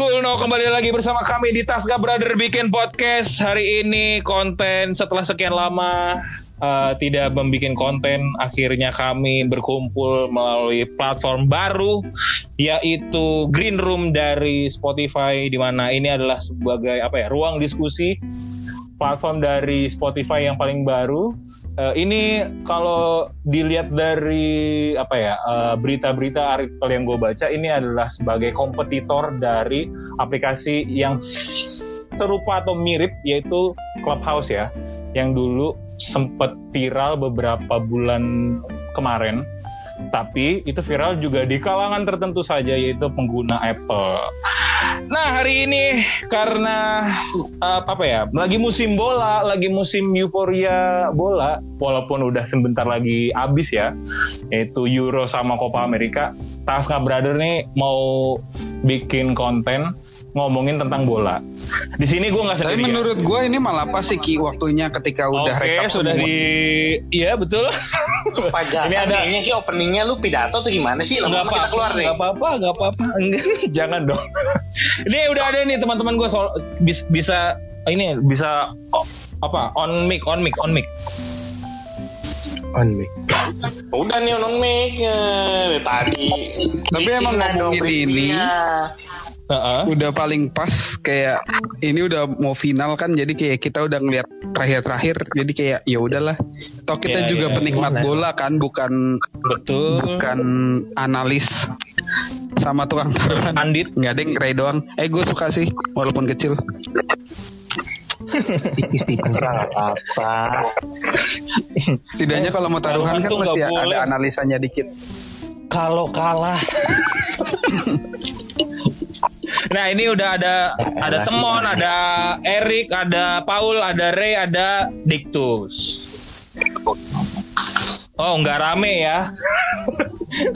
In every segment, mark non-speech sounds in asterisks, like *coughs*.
Cool no kembali lagi bersama kami di Tasga Brother bikin podcast. Hari ini konten setelah sekian lama uh, tidak membuat konten akhirnya kami berkumpul melalui platform baru yaitu Green Room dari Spotify di mana ini adalah sebagai apa ya ruang diskusi platform dari Spotify yang paling baru Uh, ini kalau dilihat dari apa ya uh, berita-berita artikel yang gue baca ini adalah sebagai kompetitor dari aplikasi yang serupa atau mirip yaitu Clubhouse ya yang dulu sempat viral beberapa bulan kemarin tapi itu viral juga di kalangan tertentu saja yaitu pengguna Apple. Nah hari ini karena uh, apa ya lagi musim bola, lagi musim euforia bola, walaupun udah sebentar lagi habis ya, yaitu Euro sama Copa America. Tasca Brother nih mau bikin konten ngomongin tentang bola. Di sini gue nggak sendirian. Tapi menurut gue ini malah pas sih Ki waktunya ketika udah Oke, rekap sudah semua. di Iya betul. Pajangan Ini ada- kayaknya ki openingnya lu pidato tuh gimana sih? Nggak Lama-lama kita keluar nih. Gak apa-apa, gak apa-apa. Enggak, *laughs* jangan dong. ini udah ada nih teman-teman gue soal bis- bisa ini bisa oh, apa on mic, on mic, on mic. on mic. Udah nih on mic eh, tadi. Tapi emang ngomongin ini- Heeh. Udah paling pas kayak ini udah mau final kan jadi kayak kita udah ngeliat terakhir-terakhir jadi kayak ya udahlah. Toh kita Ya, juga ya, penikmat gimana? bola kan bukan Betul. bukan analis sama tukang taruhan. Andit. Nggak ada yang Ray doang. Eh gue suka sih walaupun kecil. Tipis-tipis lah apa-apa. Setidaknya kalau mau taruhan kan mesti nggak boleh. ada analisanya dikit. Kalau kalah. *laughs* nah ini udah ada ada Kalah Temon, ada Erik, ada Paul, ada Ray, ada Diktus. Oh nggak rame ya?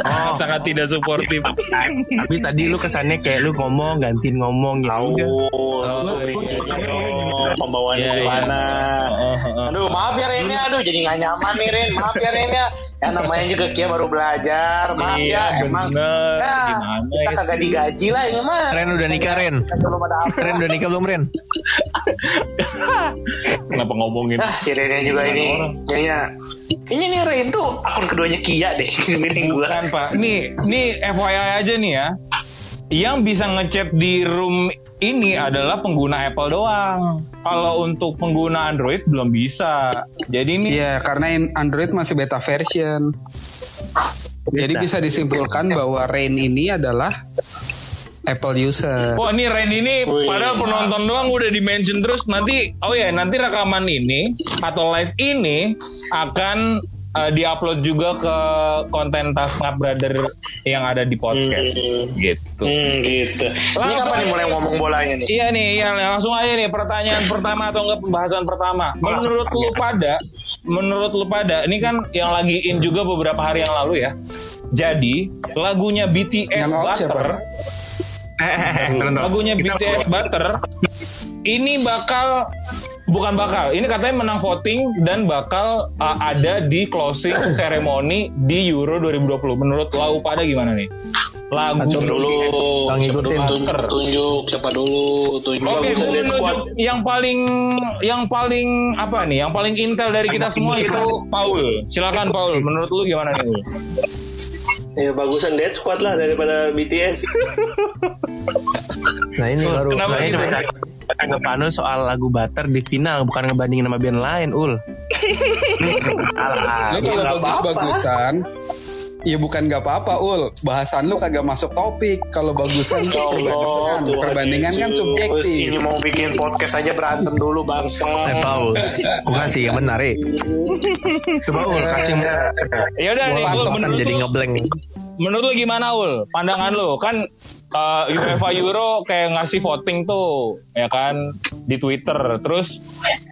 Oh. *laughs* Sangat tidak suportif. Habis tadi lu kesannya kayak lu ngomong gantiin ngomong Tahu. udah. Oh, pembawaannya Iya, iya. gimana? Oh, oh, oh. Aduh, maaf ya Ren ya. Aduh, jadi nggak nyaman nih Ren. Maaf ya Ren ya. Ya namanya juga Kia baru belajar. Maaf Iya, ya, emang. bener. Ya, Gimana kita itu? kagak digaji lah ini mah. Ren udah nikah, Ren? Kita belum ada apa. Ren udah nikah belum Ren? Kenapa ngomongin? Ah, si Rennya juga ini. Kayaknya Kayaknya nih Ren tuh akun keduanya Kia deh. *laughs* Ini gua. Bukan pak. Nih, nih FYI aja nih ya. Yang bisa ngechat di room ini adalah pengguna Apple doang. Kalau untuk pengguna Android belum bisa. Jadi ini Iya, karena Android masih beta version. Jadi Beta. bisa disimpulkan bahwa Rain ini adalah Apple user. Oh ini Ren ini Wih. padahal penonton doang udah di mention terus nanti oh ya nanti rekaman ini atau live ini akan uh, diupload juga ke konten Tasngap Brother yang ada di podcast Hmm. gitu. Hmm, gitu. Ini Langsung kapan nih aja. mulai ngomong bolanya nih? Iya nih, iya langsung aja nih pertanyaan pertama atau enggak pembahasan pertama. Menurut lu pada, menurut lu pada, ini kan yang lagi in juga beberapa hari yang lalu ya. Jadi lagunya BTS Yang out siapa? Butter, lagunya BTS Butter ini bakal bukan bakal, ini katanya menang voting dan bakal uh, ada di closing *coughs* ceremony di Euro 2020. Menurut lu pada gimana nih? Lagu Siapa dulu? Dulu ikutin. tunjuk, tunjuk? Siapa dulu tunjuk? Oke, menunjuk yang paling yang paling apa nih? Yang paling intel dari kita semua itu Paul. Silakan Paul. Menurut lu gimana nih? Ya bagusan Dead Squad lah daripada BTS. Nah ini baru Kenapa nah, ini? Masa anggapan lu soal lagu Butter di final bukan ngebandingin sama band lain ul. Salah. Lu kalau bagus-bagusan, ya bukan nggak apa-apa, Ul. Bahasan lu kagak masuk topik. Kalau bagusan Ya Allah, perbandingan, perbandingan kan subjektif. Ini mau bikin podcast aja berantem dulu bangsa. Eh Paul, bukan sih yang benar eh. Coba ul kasih Ya udah nih, Ul, kan menurut jadi ngeblank. menurut lu gimana Ul? Pandangan lu kan uh, UEFA Euro kayak ngasih voting tuh, ya kan di Twitter. Terus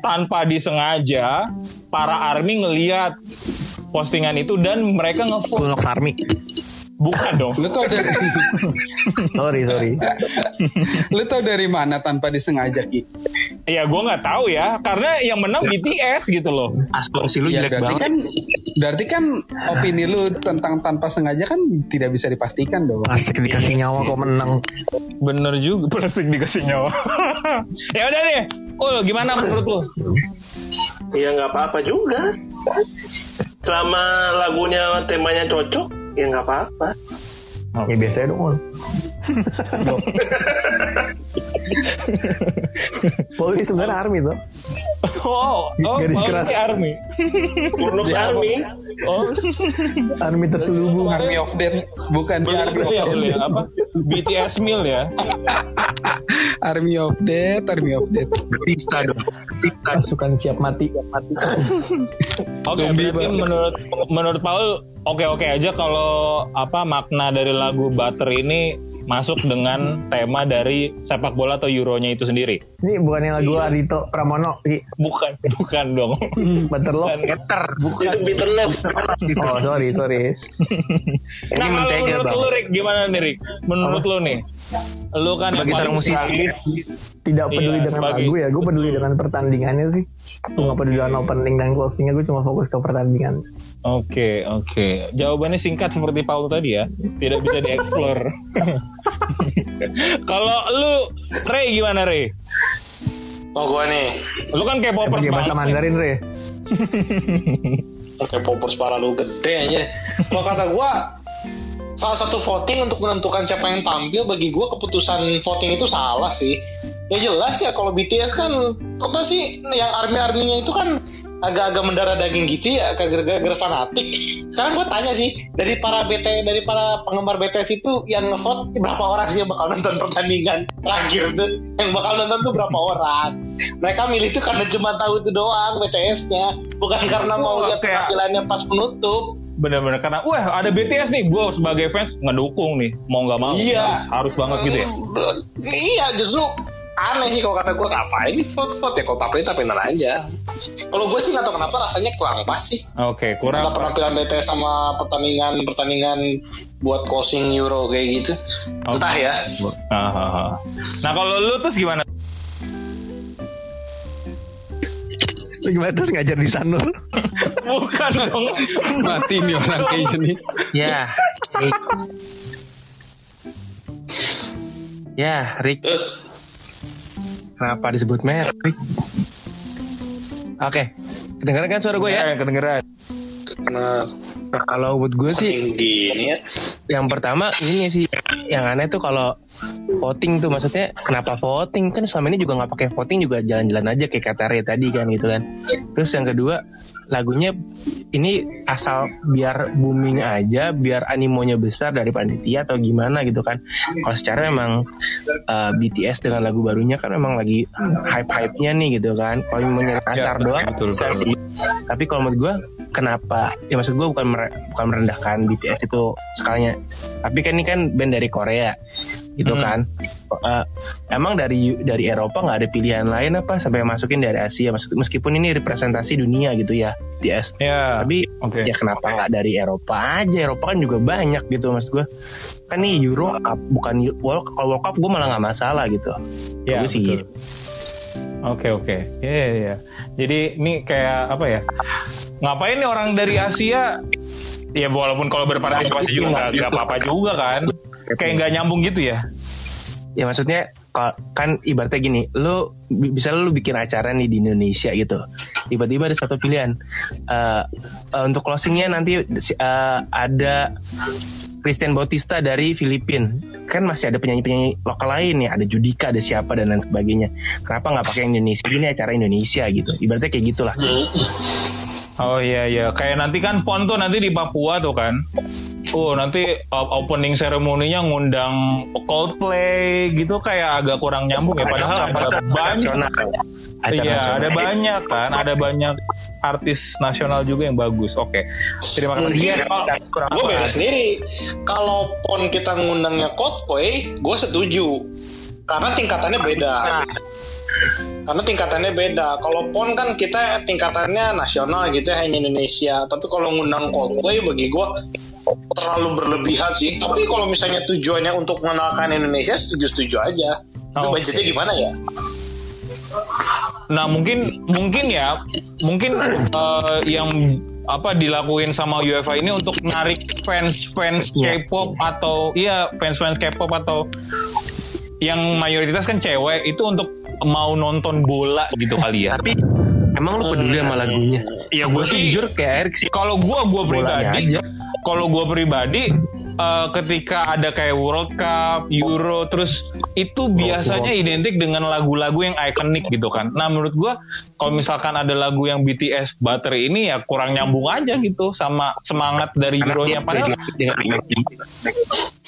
tanpa disengaja para army ngeliat postingan itu dan mereka ngevote Army. Bukan dong. Lu tau dari *laughs* Sorry, sorry. *laughs* lu tau dari mana tanpa disengaja Ki? Ya gue nggak tahu ya, karena yang menang BTS gitu loh. Asumsi lu Ya jelek berarti banget. kan berarti kan opini lu tentang tanpa sengaja kan tidak bisa dipastikan dong. Asik dikasih nyawa kok menang. Bener juga plastik dikasih nyawa. *laughs* ya udah deh. Ul, gimana menurut lu? Ya nggak apa-apa juga. Selama lagunya temanya cocok, ya nggak apa-apa. Ya biasanya dong. Polri sebenarnya army tuh. Oh, oh, Garis oh, keras. Army. Burnux Army. Oh, Army terselubung. Army of Death bukan belum Army of ya, Death. Ul, ya, apa? BTS meal ya. Army of Death, Army of Death. Batista dong. Batista. Pasukan siap mati. Siap mati. Oke, Zombie, berarti Bang. menurut menurut Paul oke-oke aja kalau apa makna dari lagu Butter ini masuk dengan tema dari sepak bola atau Euronya itu sendiri. Ini bukannya lagu Adito Pramono. Ki. Bukan, *laughs* bukan dong. *laughs* Butterlock. Bukan. Getter. Itu bitter *laughs* love. Oh sorry sorry. Ini Nah, kalau menurut bang. lu Rick gimana nih Rick? Menurut lu nih, lu kan Sebagai yang seorang musisi. Tidak peduli Iya, dengan sebagai- lagu ya. Gue peduli dengan pertandingannya sih. Gue gak peduli dengan opening dan closingnya. Gue cuma fokus ke pertandingan. Oke, oke. Jawabannya singkat seperti Paul tadi ya. Tidak bisa dieksplor. *laughs* Kalau lu Ray gimana Ray? Oh gua nih, Lu kan kayak popers Pakai bahasa banget. Mandarin Re. oke popers parah lu gede aja. Kalau kata gua, salah satu voting untuk menentukan siapa yang tampil bagi gua keputusan voting itu salah sih. Ya jelas ya kalau BTS kan apa sih yang army arminya itu kan agak-agak mendarah daging gitu ya gara-gara fanatik. Sekarang gue tanya sih dari para BT dari para penggemar BTS itu yang ngevote berapa orang sih yang bakal nonton pertandingan terakhir tuh yang bakal nonton tuh berapa orang? Mereka milih itu karena cuma tahu itu doang BTS-nya, bukan karena mau lihat kayak- penampilannya pas penutup. Bener-bener karena wah ada BTS nih, gue sebagai fans ngedukung nih, mau nggak mau. Iya. Harus banget gitu ya. Hmm, Iya justru aneh sih kalau kata gue ngapain nih vote-vote ya kalau tampilin tampilin aja. Kalau gue sih nggak tahu kenapa rasanya kurang pas sih. Oke, kurang. Antara penampilan BTS sama pertandingan pertandingan buat closing Euro kayak gitu. Oke. Entah ya. Ah, ah, ah. Nah kalau lu terus gimana? Lu gimana terus ngajar di Sanur? *laughs* Bukan dong. Mati nih orang kayaknya nih. Ya. Ya, Rick. Terus Kenapa disebut merek? Oke. Kedengeran kan suara gue ya? Ya, kedengeran. karena Nah, kalau buat gue sih tinggi ini ya. yang pertama ini sih yang aneh tuh kalau voting tuh maksudnya kenapa voting kan selama ini juga nggak pakai voting juga jalan-jalan aja kayak kata Ray tadi kan gitu kan terus yang kedua lagunya ini asal biar booming aja biar animonya besar dari panitia atau gimana gitu kan. Kalau secara emang uh, BTS dengan lagu barunya kan memang lagi hype-hype-nya nih gitu kan. Kalau mau nyari kasar betul, doang betul, bisa sih. Tapi kalau menurut gue kenapa? Ya maksud gue bukan mere- bukan merendahkan BTS itu sekalinya tapi kan ini kan band dari Korea gitu Hmm. kan Eh, emang dari dari Eropa nggak ada pilihan lain apa sampai masukin dari Asia Maksud- meskipun ini representasi dunia gitu ya BTS Ya. tapi Oke. ya kenapa nggak dari Eropa aja Eropa kan juga banyak gitu maksud gue kan nih Euro Cup bukan World kalau World Cup gue malah nggak masalah gitu Ya, Gue sih betul. Oke oke, iya iya. iya. Jadi ini kayak apa ya? Ngapain nih orang dari Asia? Ya walaupun kalau berpartisipasi juga nggak nggak apa-apa juga kan? Kayak nggak nyambung gitu ya? ya maksudnya ka- kan ibaratnya gini lu bi- bisa lu bikin acara nih di Indonesia gitu tiba-tiba ada satu pilihan. Eh, eh, untuk closingnya nanti eh, ada Christian Bautista dari Filipina kan masih ada penyanyi-penyanyi lokal lain ya ada Judika ada siapa dan lain sebagainya. Kenapa nggak pakai Indonesia? Ini acara Indonesia gitu ibaratnya kayak gitulah. Oh iya iya, kayak nanti kan PON tuh nanti di Papua tuh kan. Oh nanti opening seremoninya ngundang Coldplay gitu kayak agak kurang nyambung ya. Padahal ada banyak. nasional acara Iya, ada banyak kan, ada banyak artis nasional juga yang bagus. Oke, terima kasih. Iya, kurang gue beda sendiri. Kalau pon kita ngundangnya Coldplay, gue setuju. Karena tingkatannya beda. Karena tingkatannya beda. Kalau pon kan kita tingkatannya nasional gitu ya, hanya Indonesia. Tapi kalau ngundang Coldplay bagi gue terlalu berlebihan sih. Tapi kalau misalnya tujuannya untuk mengenalkan Indonesia, setuju-setuju aja. Tapi Oh, budgetnya oke. gimana ya? Nah mungkin mungkin ya mungkin eh, yang apa dilakuin sama UEFA ini untuk narik fans-fans Iya. K-pop atau iya fans-fans K-pop atau yang mayoritas kan cewek itu untuk mau nonton bola gitu kali ya. Tapi emang lu peduli sama lagunya? Iya, gue gua sih jujur kayak Erik sih. Kalau gua gua Bolanya pribadi, kalau gua pribadi eh, ketika ada kayak World Cup, Euro, terus itu biasanya identik dengan lagu-lagu yang ikonik gitu kan. Nah menurut gua kalau misalkan ada lagu yang BTS Butter ini ya kurang nyambung aja gitu sama semangat dari Euronya. Padahal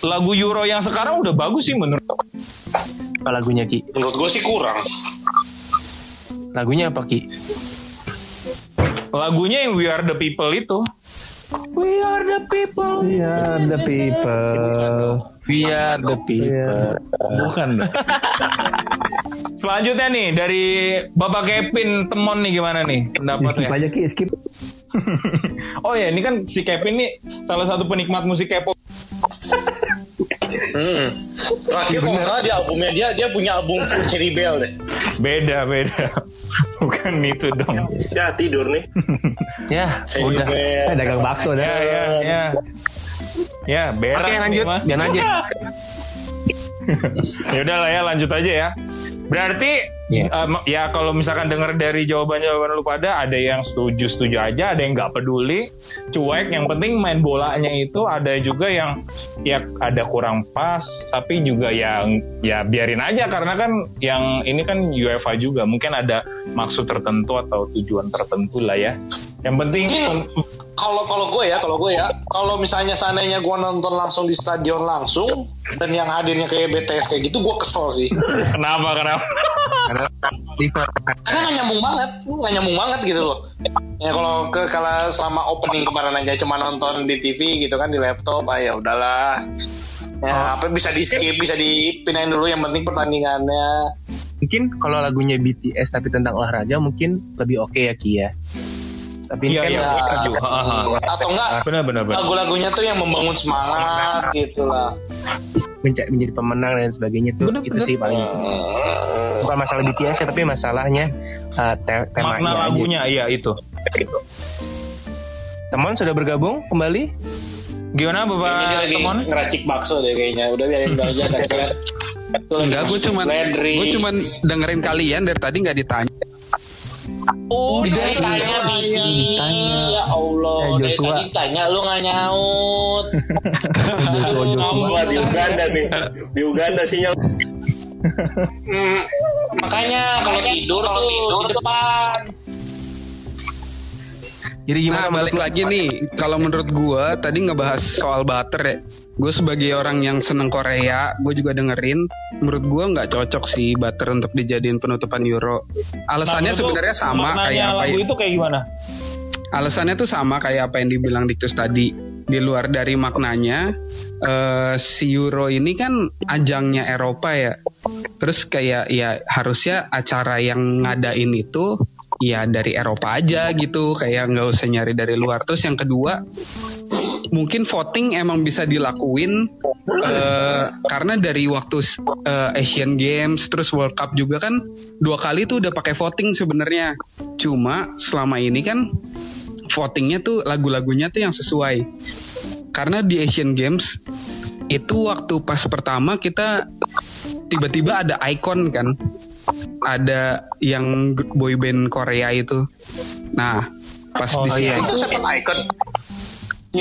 lagu Euro yang sekarang udah bagus sih menurut. Apa lagunya Ki? Menurut gue sih kurang. Lagunya apa Ki? Lagunya yang We Are the People itu. We are the people. Iya, the people. We are the people. Bukan. *laughs* Selanjutnya nih dari Bapak Kevin Temon nih gimana nih Skip pendapatnya? aja ki, skip. *laughs* oh ya, ini kan si Kevin nih salah satu penikmat musik K-pop. Hmm. Terakhir kalau nggak salah di albumnya dia dia punya album Full Cherry Bell deh. Beda, beda. Bukan itu dong. Ya tidur nih. Ya, Cherry udah. Eh, dagang bakso dah. Ya, ya, ya. Ya, berak. Oke, lanjut. Jangan aja. *laughs* ya udah lah ya, lanjut aja ya. Berarti Iya. em, ya kalau misalkan dengar dari jawaban-jawaban lu pada ada yang setuju setuju aja, ada yang nggak peduli, cuek. Yang penting main bolanya itu ada juga yang ya ada kurang pas, tapi juga yang ya biarin aja karena kan yang ini kan UEFA juga mungkin ada maksud tertentu atau tujuan tertentu lah ya. Yang penting Mungkin kalau kalau gue ya, kalau gue ya, kalau misalnya seandainya gue nonton langsung di stadion langsung dan yang hadirnya kayak BTS kayak gitu, gue kesel sih. kenapa kenapa? Karena nggak nyambung banget, nggak nyambung banget gitu loh. Ya kalau ke kalau selama opening kemarin aja cuma nonton di TV gitu kan di laptop, ah ya udahlah. Ya apa bisa di skip, bisa dipindahin dulu. Yang penting pertandingannya. Mungkin kalau lagunya BTS tapi tentang olahraga mungkin lebih oke ya Ki ya. Tapi ini Iya, kan iya, ya, atau enggak Benar benar benar. lagu-lagunya tuh yang membangun semangat gitu lah. menca- menjadi pemenang dan sebagainya tuh Bener, itu bener. sih paling bukan masalah BTS ya tapi masalahnya uh, te- temanya Makna aja. lagunya iya itu. Teman sudah bergabung kembali? Gimana Bapak lagi Temon? ngeracik bakso deh kayaknya. Udah biarin *laughs* aja lagi Enggak, gue cuman gue cuman dengerin kalian dari tadi nggak ditanya. Oh, Udah iya, tanya. Ditanya. Ya Allah, Eh, dari tadi tanya lu nggak nyaut. *laughs* Joshua, di Uganda nih. Di Uganda sinyal. Hmm, makanya kalau tidur kalau tidur di depan. Jadi gimana Nah balik lagi nih, kalau menurut gue tadi ngebahas soal butter ya. Gue sebagai orang yang seneng Korea, gue juga dengerin. Menurut gue nggak cocok sih butter untuk dijadiin penutupan Euro. Alasannya Nah, sebenarnya sama kayak apa? lagu itu kayak gimana? Alasannya tuh sama kayak apa yang dibilang Diktus tadi. Di luar dari maknanya, eh, si Euro ini kan ajangnya Eropa ya. Terus kayak ya harusnya acara yang ngadain itu ya dari Eropa aja gitu. Kayak nggak usah nyari dari luar. Terus yang kedua, mungkin voting emang bisa dilakuin eh, karena dari waktu eh, Asian Games terus World Cup juga kan dua kali tuh udah pakai voting sebenarnya. Cuma selama ini kan votingnya tuh lagu-lagunya tuh yang sesuai. Karena di Asian Games itu waktu pas pertama kita tiba-tiba ada icon kan, ada yang boy band Korea itu. Nah pas Oh, di situ iya. Itu icon.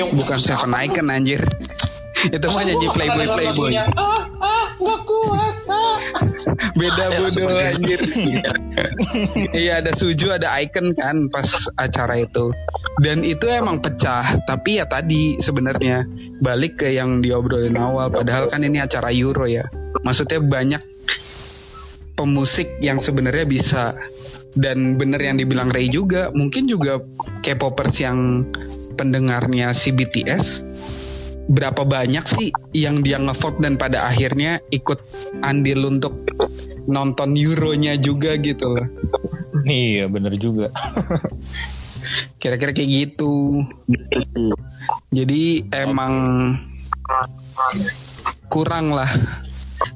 Bukan Seven Icon anjir. *laughs* itu mah nyanyi Playboy Playboy. Ah, ah, nggak kuat. Ah. *laughs* Beda Ya, bodoh anjir. *laughs* iya ada Suju ada Icon kan pas acara itu. Dan itu emang pecah, tapi ya tadi sebenarnya balik ke yang diobrolin awal padahal kan ini acara Euro ya. Maksudnya banyak pemusik yang sebenarnya bisa dan bener yang dibilang Ray juga mungkin juga K-popers yang pendengarnya si BTS berapa banyak sih yang dia ngevote dan pada akhirnya ikut andil untuk nonton Euronya juga gitu loh. Iya bener juga. *laughs* Kira-kira kayak gitu. Jadi emang kurang lah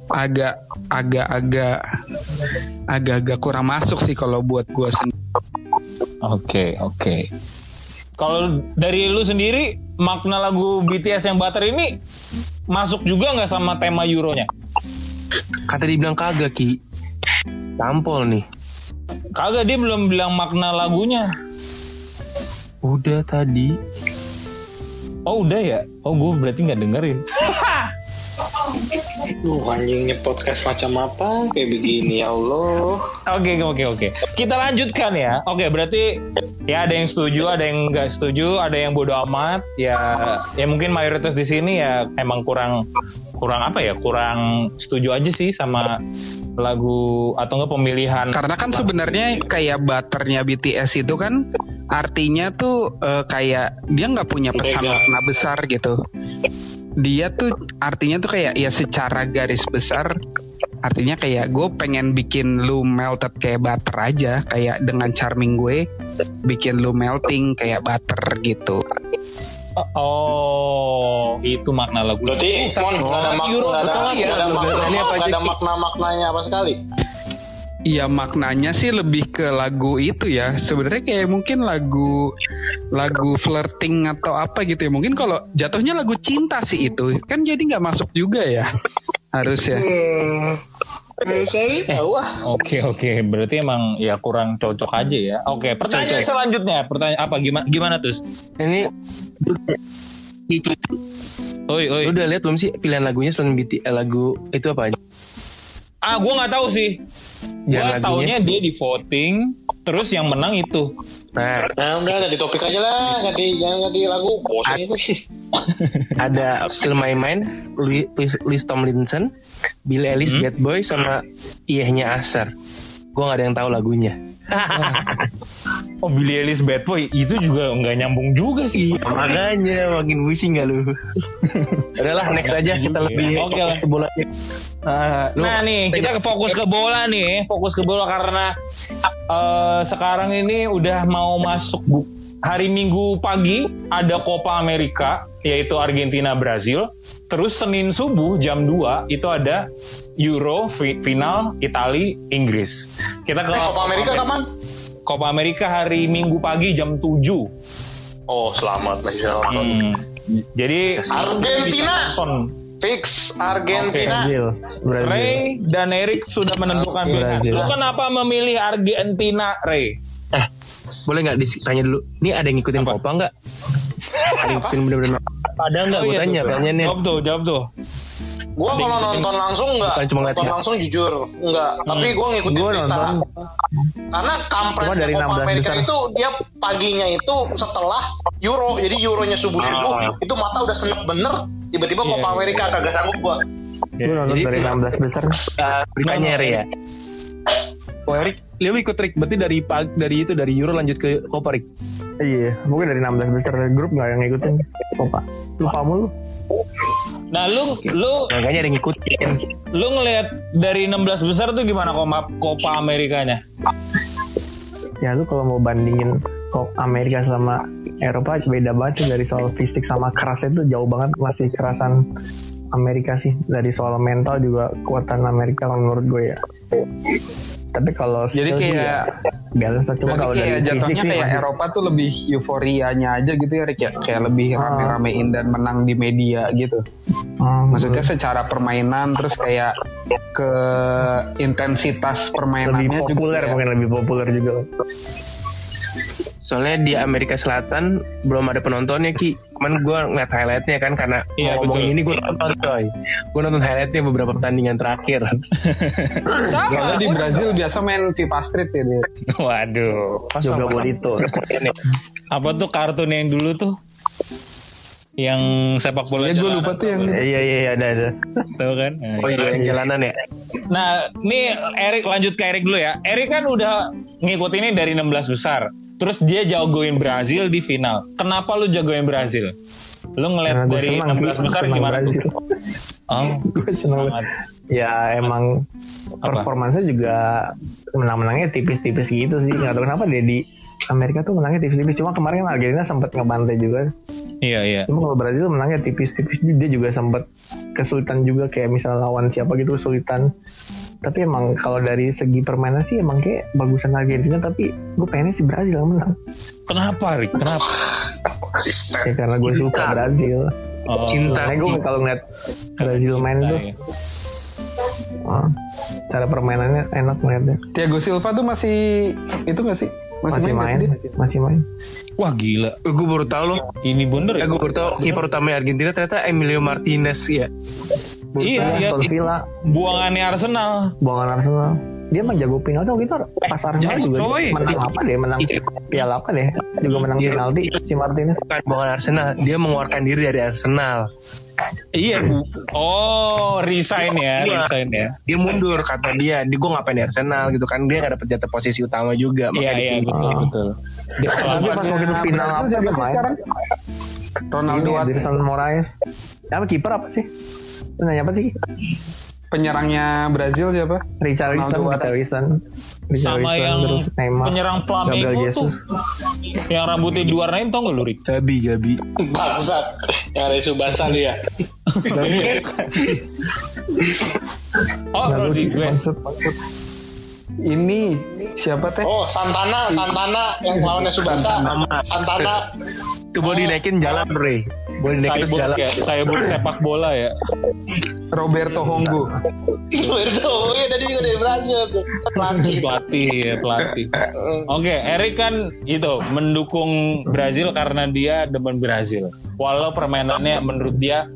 agak agak agak agak-agak kurang masuk sih kalau buat gua sendiri. Oke, oke. Kalau dari lu sendiri makna lagu BTS yang Butter ini masuk juga nggak sama tema Euronya? Kata dibilang kagak Ki. Tampol nih. Kagak dia belum bilang makna lagunya. Udah tadi. Oh udah ya? Oh gue berarti nggak dengerin. *laughs* Duh anjingnya podcast macam apa kayak begini ya Allah. Oke oke oke. Kita lanjutkan ya. Oke berarti ya ada yang setuju, ada yang nggak setuju, ada yang bodoh amat. Ya ya mungkin mayoritas di sini ya emang kurang kurang apa ya? Kurang setuju aja sih sama lagu atau enggak pemilihan. Karena kan sebenarnya kayak butternya BTS itu kan artinya tuh eh, kayak dia nggak punya pesan makna besar gitu. Dia tuh artinya tuh kayak ya secara garis besar artinya kayak gue pengen bikin lu melted kayak butter aja kayak dengan charming gue bikin lu melting kayak butter gitu. Oh itu makna lagu. Berarti Mon nggak ada makna, Euro, nggak ada, betul nggak ya. ada makna, Ini apa nggak aja, ada Ki? makna-maknanya apa sekali. Iya maknanya sih lebih ke lagu itu ya. Sebenarnya kayak mungkin lagu lagu flirting atau apa gitu ya. Mungkin kalau jatuhnya lagu cinta sih itu kan jadi nggak masuk juga ya. Harus ya. Eh, wah. Oke oke, berarti emang ya kurang cocok aja ya. Oke, pertanyaan Cocok. selanjutnya, pertanyaan apa gimana gimana tuh? Ini Oi oi. Lu udah lihat belum sih pilihan lagunya selain BT, eh, lagu itu apa aja? Ah, gue nggak tahu sih. Gue Jangan taunya dia di voting, terus yang menang itu. Nah, Nah udah ganti topik aja lah, ganti jangan ganti lagu. Bosan *laughs* ada Still My Mind, Louis, Louis Tomlinson, Billie Eilish, Hmm? Bad Boy, sama Iyahnya Asar. Gue gak ada yang tahu lagunya. *laughs* Oh, Billie Eilish Bad Boy itu juga nggak nyambung juga sih. Makanya makin pusing gak lu? *laughs* Udahlah next aja kita lebih Oke fokus lah. ke bola. Ah, nah nih kita ke fokus ke bola nih, fokus ke bola karena eh, sekarang ini udah mau masuk bu- hari Minggu pagi ada Copa America yaitu Argentina Brazil. Terus Senin subuh jam 2 itu ada Euro fi- final Itali Inggris. Kita ke Eh, Copa Amerika kapan? Copa America hari Minggu pagi jam 7. Oh selamat lah bisa nonton. Hmm. Jadi Argentina. nonton. Fix Argentina. Brazil Brazil Ray dan Eric sudah menentukan. Brazil. Lu kenapa memilih Argentina, Ray? Eh, boleh nggak ditanya dulu? Ini ada yang ngikutin Apa? Copa nggak? Ada yang ngikutin bener-bener Ada nggak? Oh, gue iya tanya tuh. pertanyaannya. Jawab tuh, jawab tuh. Gua kalau nonton langsung cuma nonton ya. langsung jujur enggak. Tapi gua ngikutin Gua berita. nonton. Karena kampretnya Cuma dari Copa 16 Amerika besar. itu dia paginya itu setelah Euro. Jadi Euronya subuh-subuh Ah. itu mata udah senep bener. Tiba-tiba Iya, Copa iya. Amerika kagak sanggup gua. gue nonton Jadi- dari 16 besar Uh, beritanya Ri ya. Oh Erik, lu ikut Rik. Berarti dari pag- dari itu dari Euro lanjut ke Copa Rik. iya mungkin dari 16 besar grup nggak yang ngikutin Copa lupa mulu Nah, lu lu Makanya ada yang ngikutin. lu ngelihat dari 16 besar tuh gimana Copa Copa Amerikanya? ya lu kalau mau bandingin kok Amerika sama Eropa beda banget sih dari soal fisik sama kerasnya itu jauh banget masih kerasan Amerika sih dari soal mental juga kekuatan Amerika menurut gue ya tapi kalau Jadi kayak- ya, biasa cuma Berarti kalau dari kayak fisik jatuhnya sih kayak masih- Eropa tuh lebih euforianya aja gitu ya Rick ya. Kayak lebih Ah. rame-ramein dan menang di media gitu. Hmm, Maksudnya secara permainan terus kayak ke intensitas permainannya lebih populer juga ya. mungkin lebih populer juga Soalnya di Amerika Selatan belum ada penontonnya Ki. Cuman gue ngeliat highlightnya kan karena Iya, ngomongin betul. ini gue nonton coy. Gue nonton highlightnya beberapa pertandingan terakhir. *laughs* Soalnya di Brazil biasa main FIFA Street ya dia. Waduh. juga bonito *laughs* Apa tuh kartun yang dulu tuh? Yang sepak bola Ya gue lupa tuh yang iya iya iya ada ada Tahu kan? Nah, Oh iya yang jalanan ya. Nah, nih Erik lanjut ke Erik dulu ya. Erik kan udah ngikutinnya dari 16 besar. Terus dia jagoin Brazil di final. Kenapa lu jagoin Brazil? Lu ngeliat gue dari senang 16 sih, besar senang gimana tuh? Brazil. Oh, *laughs* gue seneng sangat. ya emang Apa? juga menang-menangnya tipis-tipis gitu sih nggak tahu kenapa dia di Amerika tuh menangnya tipis-tipis cuma kemarin kan Argentina sempat ngebantai juga Iya iya. cuma kalau Brazil menangnya tipis-tipis dia juga sempat kesulitan juga kayak misalnya lawan siapa gitu kesulitan tapi emang kalau dari segi permainan sih emang kayak bagusan Argentina tapi gue pengennya si Brazil yang menang Kenapa Rick? Kenapa? Ya karena gue suka Brazil Oh, Cinta. Makanya gue kalau ngeliat Brazil main tuh Iya. ah, cara permainannya enak ngeliatnya Thiago Silva tuh masih itu gak sih? Masih nggak main dia? masih main Wah gila. gue baru tahu loh Ini bener ya? Eh, gue baru tahu kiper utama Argentina ternyata Emilio Martinez ya. Iya iya. Aston Villa Buangannya Arsenal. buangan Arsenal dia mah jago penalti waktu itu pas Arsenal jago, juga coy. dia menang apa deh menang piala apa deh juga menang Iya. penalti si Martinez Bukan bukan Arsenal, dia mengeluarkan diri dari Arsenal. Iya. Oh, resign ya, Iya. resign ya. Dia mundur kata dia, di gue ngapain di Arsenal gitu kan dia gak dapet jatah posisi utama juga. Iya makanya iya betul betul. Dia tapi pas waktu itu final apa dia main Ronaldo Ini Edson Moraes apa kiper apa sih nanya apa sih penyerangnya Brazil siapa? Richarlison. Richarlison sama yang terus Neymar penyerang Flamengo tuh. Jesus Yang rambutnya diwarnain tau gak lu Rick? Gabi, Gabi. Bangsat. Yang ada Subasa lu ya. Oh, Lalu Rodriguez. maksud Ini siapa teh? Oh, Santana, Santana yang lawannya Subasa. Santana. Itu boleh dinaikin jalan, Bre. Terus Cyborg jalan. ya, cyborg sepak bola ya. Roberto Hongo. Itu iya tadi juga dari Brazil tuh. Pelatih. *laughs* Pelatih ya, pelatih. Oke, Erik kan itu mendukung Brazil karena dia demen Brazil. Walau permainannya menurut dia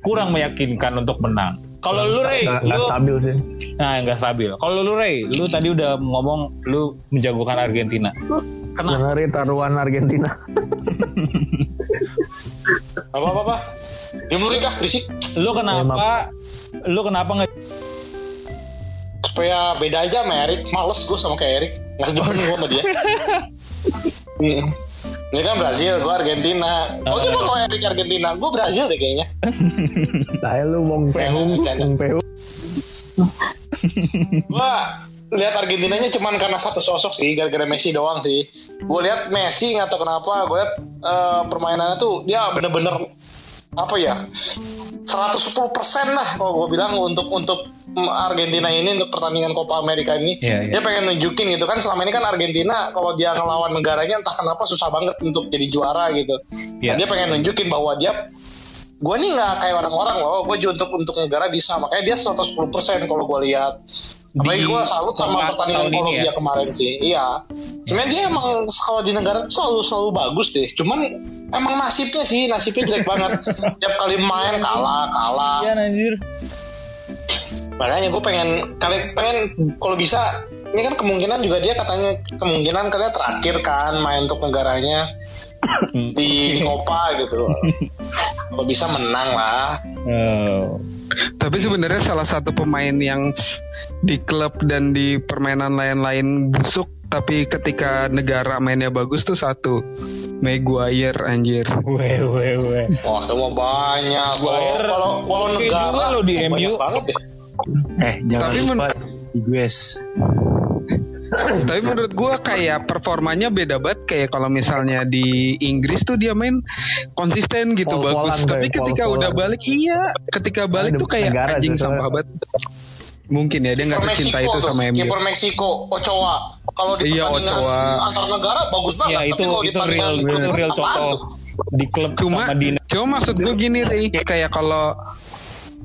kurang meyakinkan untuk menang. Kalau lu Ray, nggak nggak lu stabil sih nah nggak stabil. Kalau lu Ray, lu tadi udah ngomong lu menjagokan Argentina. Kenapa? dengerin taruhan Argentina *laughs* Apa apa apa? Diam kah berisik Lu kenapa? Lu kenapa nggak supaya beda aja sama Erik. Males gue sama kayak Erik. Nggak sedemen gue sama dia. Hmm. *laughs* Ini kan Brazil, gue Argentina. Oh, coba kalau Erik Argentina, gue Brazil deh kayaknya. saya *laughs* lu Bong Pehung. Bong Pehung lihat Argentinanya cuman karena satu sosok sih, gara-gara Messi doang sih. Gue lihat Messi nggak tahu kenapa, gue lihat eh, permainannya tuh dia bener-bener apa ya 110% lah kalau gue bilang untuk untuk Argentina ini untuk pertandingan Copa America ini Iya, iya. dia pengen nunjukin gitu kan selama ini kan Argentina kalau dia ngelawan negaranya entah kenapa susah banget untuk jadi juara gitu Iya. dia pengen nunjukin bahwa dia gue nih nggak kayak orang-orang loh gue juga untuk untuk negara bisa makanya dia 110% kalau gue lihat apalagi gue salut sama pertandingan Kolombia ya? kemarin sih. Iya. Sebenarnya dia emang kalau di negara tuh selalu selalu bagus deh. Cuman emang nasibnya sih nasibnya jelek banget. *laughs* Tiap kali main kalah kalah. Iya anjir. makanya gue pengen kali pengen kalau bisa ini kan kemungkinan juga dia katanya kemungkinan katanya terakhir kan main untuk negaranya di Copa gitu kalau bisa menang lah Oh. Tapi sebenarnya salah satu pemain yang di klub dan di permainan lain-lain busuk tapi ketika negara mainnya bagus tuh satu Maguire anjir. Weh weh weh. wah itu mah banyak kalau Maguire kalau kalau negara juga lo di MU. banget ya Eh, jangan Tapi lupa men- Iguez. Tapi menurut gua kayak performanya beda banget kayak kalau misalnya di Inggris tuh dia main konsisten gitu Pol-polan bagus. Tapi ya, ketika pol-polan. udah balik iya, ketika balik tuh kayak negara anjing sampah banget. Mungkin ya dia nggak secinta itu tuh, sama MU. kiper Meksiko Ochoa kalau di Iya, Ochoa. antar negara bagus banget Ya tapi itu kalau di itu real itu real contoh di klub Cuma sama di cuma maksud gue gini Ri, kayak kalau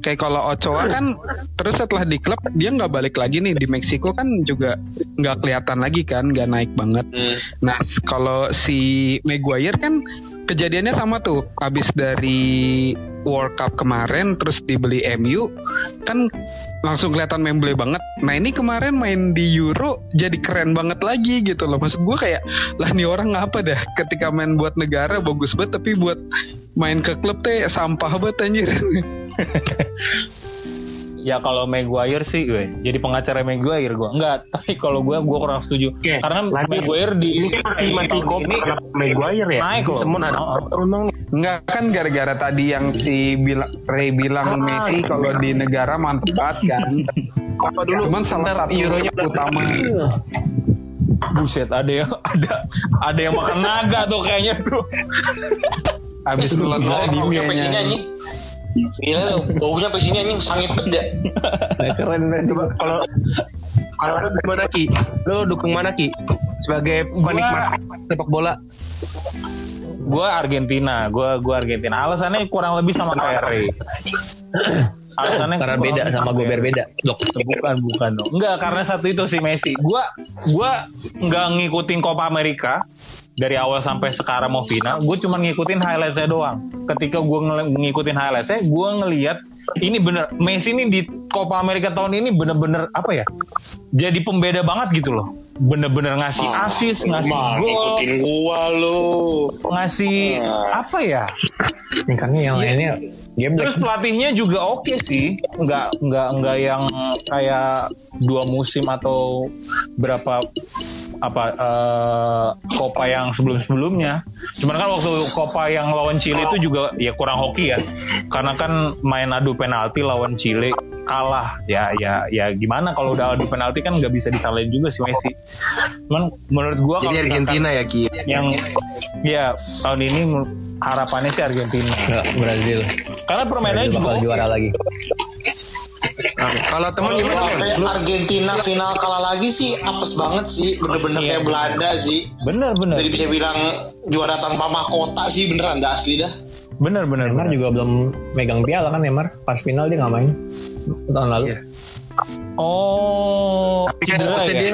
kayak kalau Ochoa kan terus setelah di klub dia nggak balik lagi nih di Meksiko kan juga nggak kelihatan lagi kan nggak naik banget. Hmm. Nah kalau si Maguire kan kejadiannya sama tuh habis dari World Cup kemarin terus dibeli MU kan langsung kelihatan memble banget. Nah ini kemarin main di Euro jadi keren banget lagi gitu loh. Maksud gue kayak lah nih orang ngapa dah ketika main buat negara bagus banget tapi buat main ke klub teh sampah banget anjir. *laughs* *laughs* Ya kalau Maguire sih gue jadi pengacara Maguire gue enggak *laughs* tapi kalau gue gue kurang setuju Oke, karena lagi. Maguire di Ini kan masih di masih ini kenapa Maguire ya? Naik loh. Temen ada. Enggak kan gara-gara tadi yang si bilang Ray bilang Ah, Messi kalau di negara mantep banget kan. Apa dulu? Cuman salah Ntar satu Euronya utama Buset, ada yang ada ada yang makan naga tuh kayaknya tuh. Habis Gila, nonton di Gila lu, baunya sampai sini anjing sangit beda. keren keren coba Kalau kalau lu gimana Ki? Lu dukung mana Ki? Sebagai penikmat sepak bola. Gue Argentina, gue gua Argentina. Alasannya kurang lebih sama kayak Ray. Alasannya Karena beda sama gue berbeda. Dok. Bukan, bukan dong. Enggak, karena satu itu si Messi. Gua gua nggak ngikutin Copa America dari awal sampai sekarang mau final. Gue cuma ngikutin highlightsnya doang. Ketika gue ngikutin highlightsnya, gue ngelihat ini bener Messi ini di Copa America tahun ini bener-bener apa ya? Jadi pembeda banget gitu loh. Bener-bener ngasih asis, ngasih Mah, gol, ngikutin gua lu. ngasih Ah. apa ya? ini kan yang lainnya game Terus pelatihnya juga oke sih, nggak nggak nggak yang kayak dua musim atau berapa apa eh, Copa yang sebelum sebelumnya. Cuman kan waktu Copa yang lawan Chile itu juga ya kurang hoki ya, karena kan main adu penalti lawan Chile kalah ya ya ya gimana kalau udah adu penalti kan nggak bisa disalahin juga si Messi. Cuman menurut gua Jadi Argentina ya Ki. yang ya tahun ini harapannya sih Argentina Brazil karena permainannya Brazil juga juara lagi Nah, kalau teman Kalau gimana? Sampai Lu- Argentina final kalah lagi sih apes banget sih, bener-bener Iya. kayak Belanda sih. Bener bener Jadi bisa bilang juara tanpa mahkota sih beneran dah asli dah. bener bener. Neymar juga belum megang piala kan Neymar pas final dia nggak main tahun lalu Iya. Oh, Tapi kan ya? dia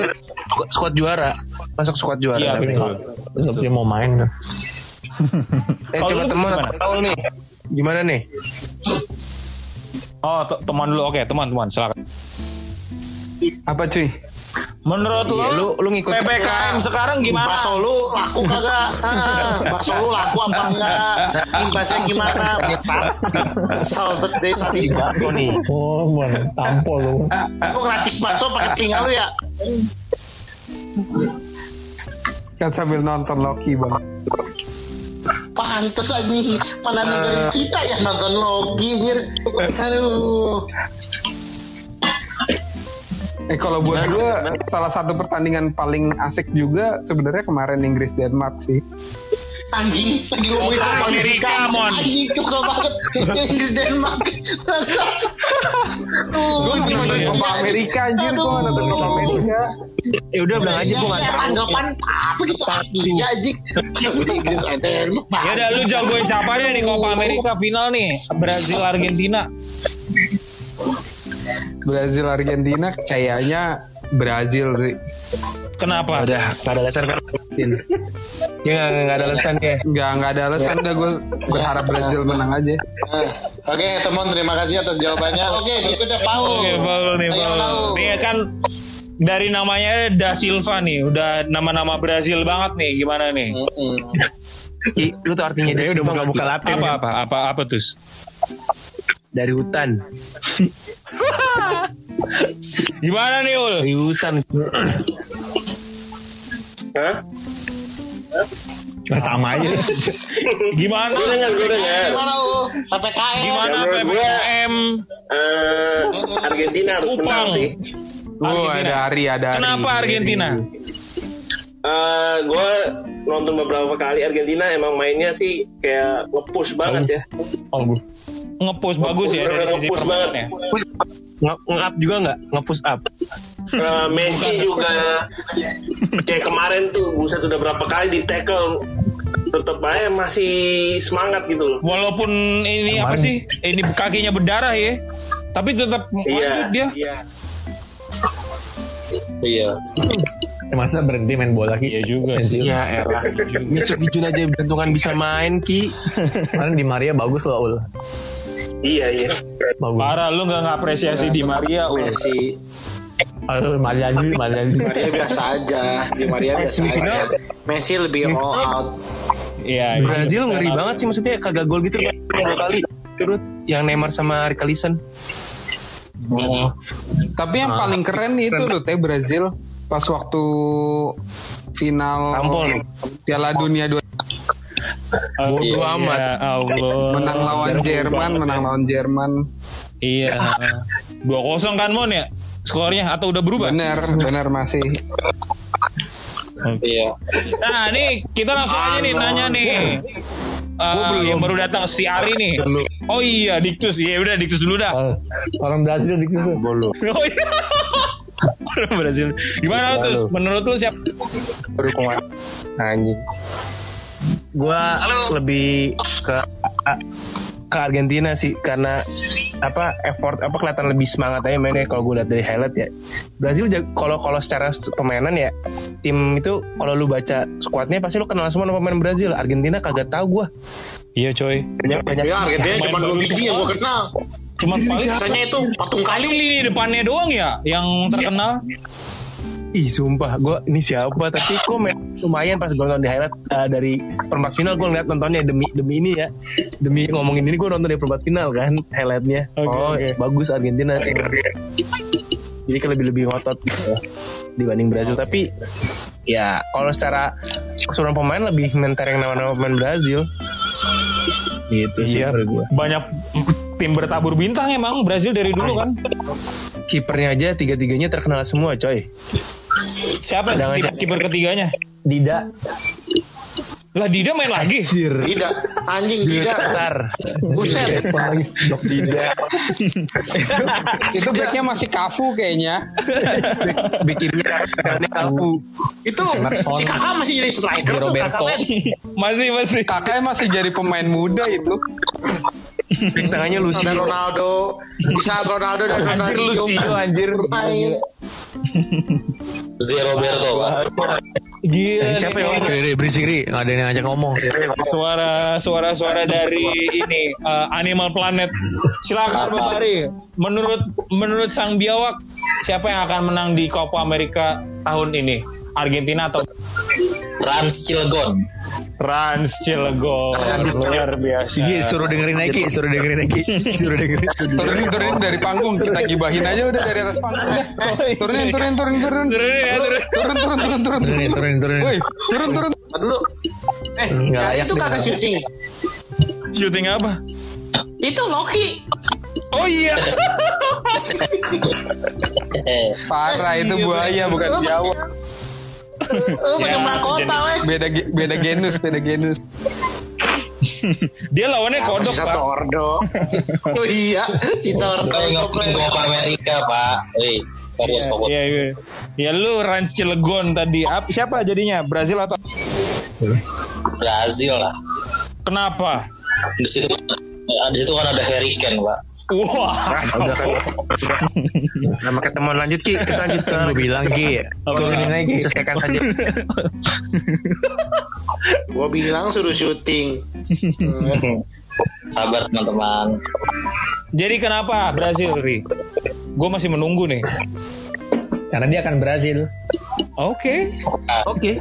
squad- juara. Masuk squad juara. Iya, tapi. betul. Dia mau main kan Eh Kalau coba teman tahu nih. Gimana nih? Oh, te- teman dulu. Oke, teman teman silakan. apa cuy? Menurut Iya, lo, lu- lu ngikutin- PPKM sekarang gimana? Bakso lu laku kagak? *laughs* Ah, Bakso lu laku apa enggak? Imbasnya gimana? Kesel deh tadi. Bakso nih. oh bon tampol lu Lu ngeracik bakso pakai telinga lu ya? Kan sambil nonton Loki bang. Pantes anjing Mana negeri kita yang nonton Loki anjir. Aduh Eh kalau buat gue salah satu pertandingan paling asik juga sebenarnya kemarin Inggris Denmark sih. Anjing Lagi ngomongin Copa Amerika, Mon. Anjing kesel banget Inggris Denmark Gue lagi nonton Copa Amerika anjir, gue nggak nonton Copa Amerika. Ya udah bilang aja gue nggak tahu. Tanggapan apa gitu anjing anjing Inggris Denmark Ya udah lu jagoin siapa nih di Copa America final nih? Brazil Argentina. Brazil Argentina kayaknya Brazil sih. Kenapa? Udah, nggak ada alasan kan? Ya nggak nggak ada alasan ya. Nggak nggak ada alasan dah gue berharap Brazil menang aja. Eh, Oke teman terima kasih atas jawabannya Oke berikutnya Paul Oke, Paul nih, Ayo, Paul. Paul. Nih kan dari namanya Da Silva nih, udah nama-nama Brazil banget nih. Gimana nih? Ki, lu tuh artinya dia udah buka-buka latte Apa apa apa apa tuh? dari hutan. *laughs* Gimana nih Ul? Seriusan. Hah? nah, sama aja Gimana? Gue dengar, gue dengar. Gimana lu PPKM Gimana Ya, PPKM? Eh, Argentina harus menang sih. Oh ada Ari ada Ari. Kenapa Argentina? Eh, gue nonton beberapa kali Argentina emang mainnya sih kayak nge-push banget ya. oh gue Ngepush bagus ya dari sisi Nge-push permainannya. Nge-up juga nggak? Nge-push up. Eh, Messi juga kayak kemarin tuh buset udah berapa kali di tackle tetap aja masih semangat gitu loh. Walaupun ini apa Kemarin- sih? Ini kakinya berdarah ya. Tapi tetap Iya. dia. Iya. Eh, masa berhenti main bola ki Iya juga Pensiun. Ya elah. Besok Jun aja bentukan bisa main Ki. kemarin di Maria bagus loh ul Iya iya. bagus Parah lu nggak ngapresiasi di Maria. Messi Aduh, Maria Andi Maria Maria biasa aja di Maria biasa aja Messi lebih roll out Iya. Brazil iya. ngeri banget sih maksudnya kagak gol gitu kan dua kali turut yang Neymar sama Rikalison. Oh. Tapi yang paling keren itu loh teh Brazil pas waktu final Tampol. Piala Dunia Bodo Bodo amat. Ya Allah. menang lawan Jerman, menang lawan Jerman. Iya. *laughs* Dua kosong kan Mon ya? Skornya atau udah berubah? Bener, bener masih. Iya. Nah, nih kita langsung aja nih nanya nih. Eh, yang baru datang si Ari nih. Oh iya, Diktus. Iya udah Diktus dulu dah. Orang- Orang Brazil di situ. Bolu. Oh iya. Orang Brazil. Gimana Lalu. tuh? Menurut lu siapa? Berhukuman. Anjing. Gua lebih ke ke Argentina sih karena apa effort apa kelihatan lebih semangat aja mainnya kalau gue lihat dari highlight ya Brazil kalau kalau secara permainan ya tim itu kalau lu baca squadnya pasti lu kenal semua nama pemain Brazil Argentina kagak tahu gua Iya coy. banyak banyak Ya, Argentina cuma dua biji yang gue kenal. Cuma paling Sisanya itu patung kayu. paling lini depannya doang ya yang terkenal. Ih sumpah gue ini siapa? Tapi kok main lumayan pas gue nonton di highlight eh, dari perempat final gue ngeliat nontonnya demi demi ini ya. Demi ngomongin ini gue nonton di perempat final kan highlightnya. Oke, oh oke. bagus Argentina sih. Jadi kan lebih lebih ngotot gitu dibanding Brazil. Tapi ya kalau secara keseluruhan pemain lebih mentereng nama-nama pemain Brazil. Gitu sih Iya, gue banyak tim bertabur bintang emang Brazil dari dulu kan. kipernya aja tiga-tiganya terkenal semua coy Siapa kiper ketiganya? Dida. Lah Dida main lagi. Sir Tidak. Anjing tidak. besar Buset. Dok Dida. *laughs* Itu backnya masih kafu kayaknya. bikinnya karena kaku Itu si kakak masih jadi striker tuh Roberto. kakak. Masih masih. Kakaknya masih jadi pemain muda itu. Back tangannya Lucio Dan Ronaldo. Di saat Ronaldo dan Anjir Ronaldo Lucio anjir. bermain. Zero Roberto. Gila. Siapa yang ngomong? Ri, berisik Ri, nggak ada yang ngajak ngomong. Suara suara suara dari ini eh, Animal Planet. Silakan Bang Ari. Menurut menurut sang biawak siapa yang akan menang di Copa America tahun ini? Argentina atau Rans Cilegon. Rans Cilegon? Luar biasa. Iya, suruh dengerin Nike, suruh dengerin Nike, suruh dengerin. Turunin turunin dari panggung kita gibahin aja udah dari atas panggung. udah. Turunin turunin turunin turunin. Turun turun. Turun turun turun turun. Turunin, turunin, turunin. Woi, turun turun. Dulu. Eh, Nggak ya layak itu kagak syuting. Syuting apa? Itu Loki. Oh iya. Parah itu buaya bukan Jawa. Ya, mahkota weh. Beda beda genus, beda genus. Dia lawannya kodok, Si Pak. Tordo. *laughs* Oh iya, si Tordo. Ngomongin Copa Amerika Pak. Wih, serius Iya, fokus. iya, iya. Ya lu Rans Cilegon tadi. Ap- siapa jadinya? Brazil atau Brazil lah. kenapa? Di situ di situ kan ada Harry Kane Pak. Wah. udah kan *laughs* nama ketemuan lanjut Ki kita lanjut ke Gue bilang Ki, turunin aja Ki. selesaikan saja *laughs* Gua bilang suruh syuting. *laughs* Sabar teman-teman. Jadi kenapa Brazil, Ri? Gue masih menunggu nih. Karena dia akan Brazil. Oke. oke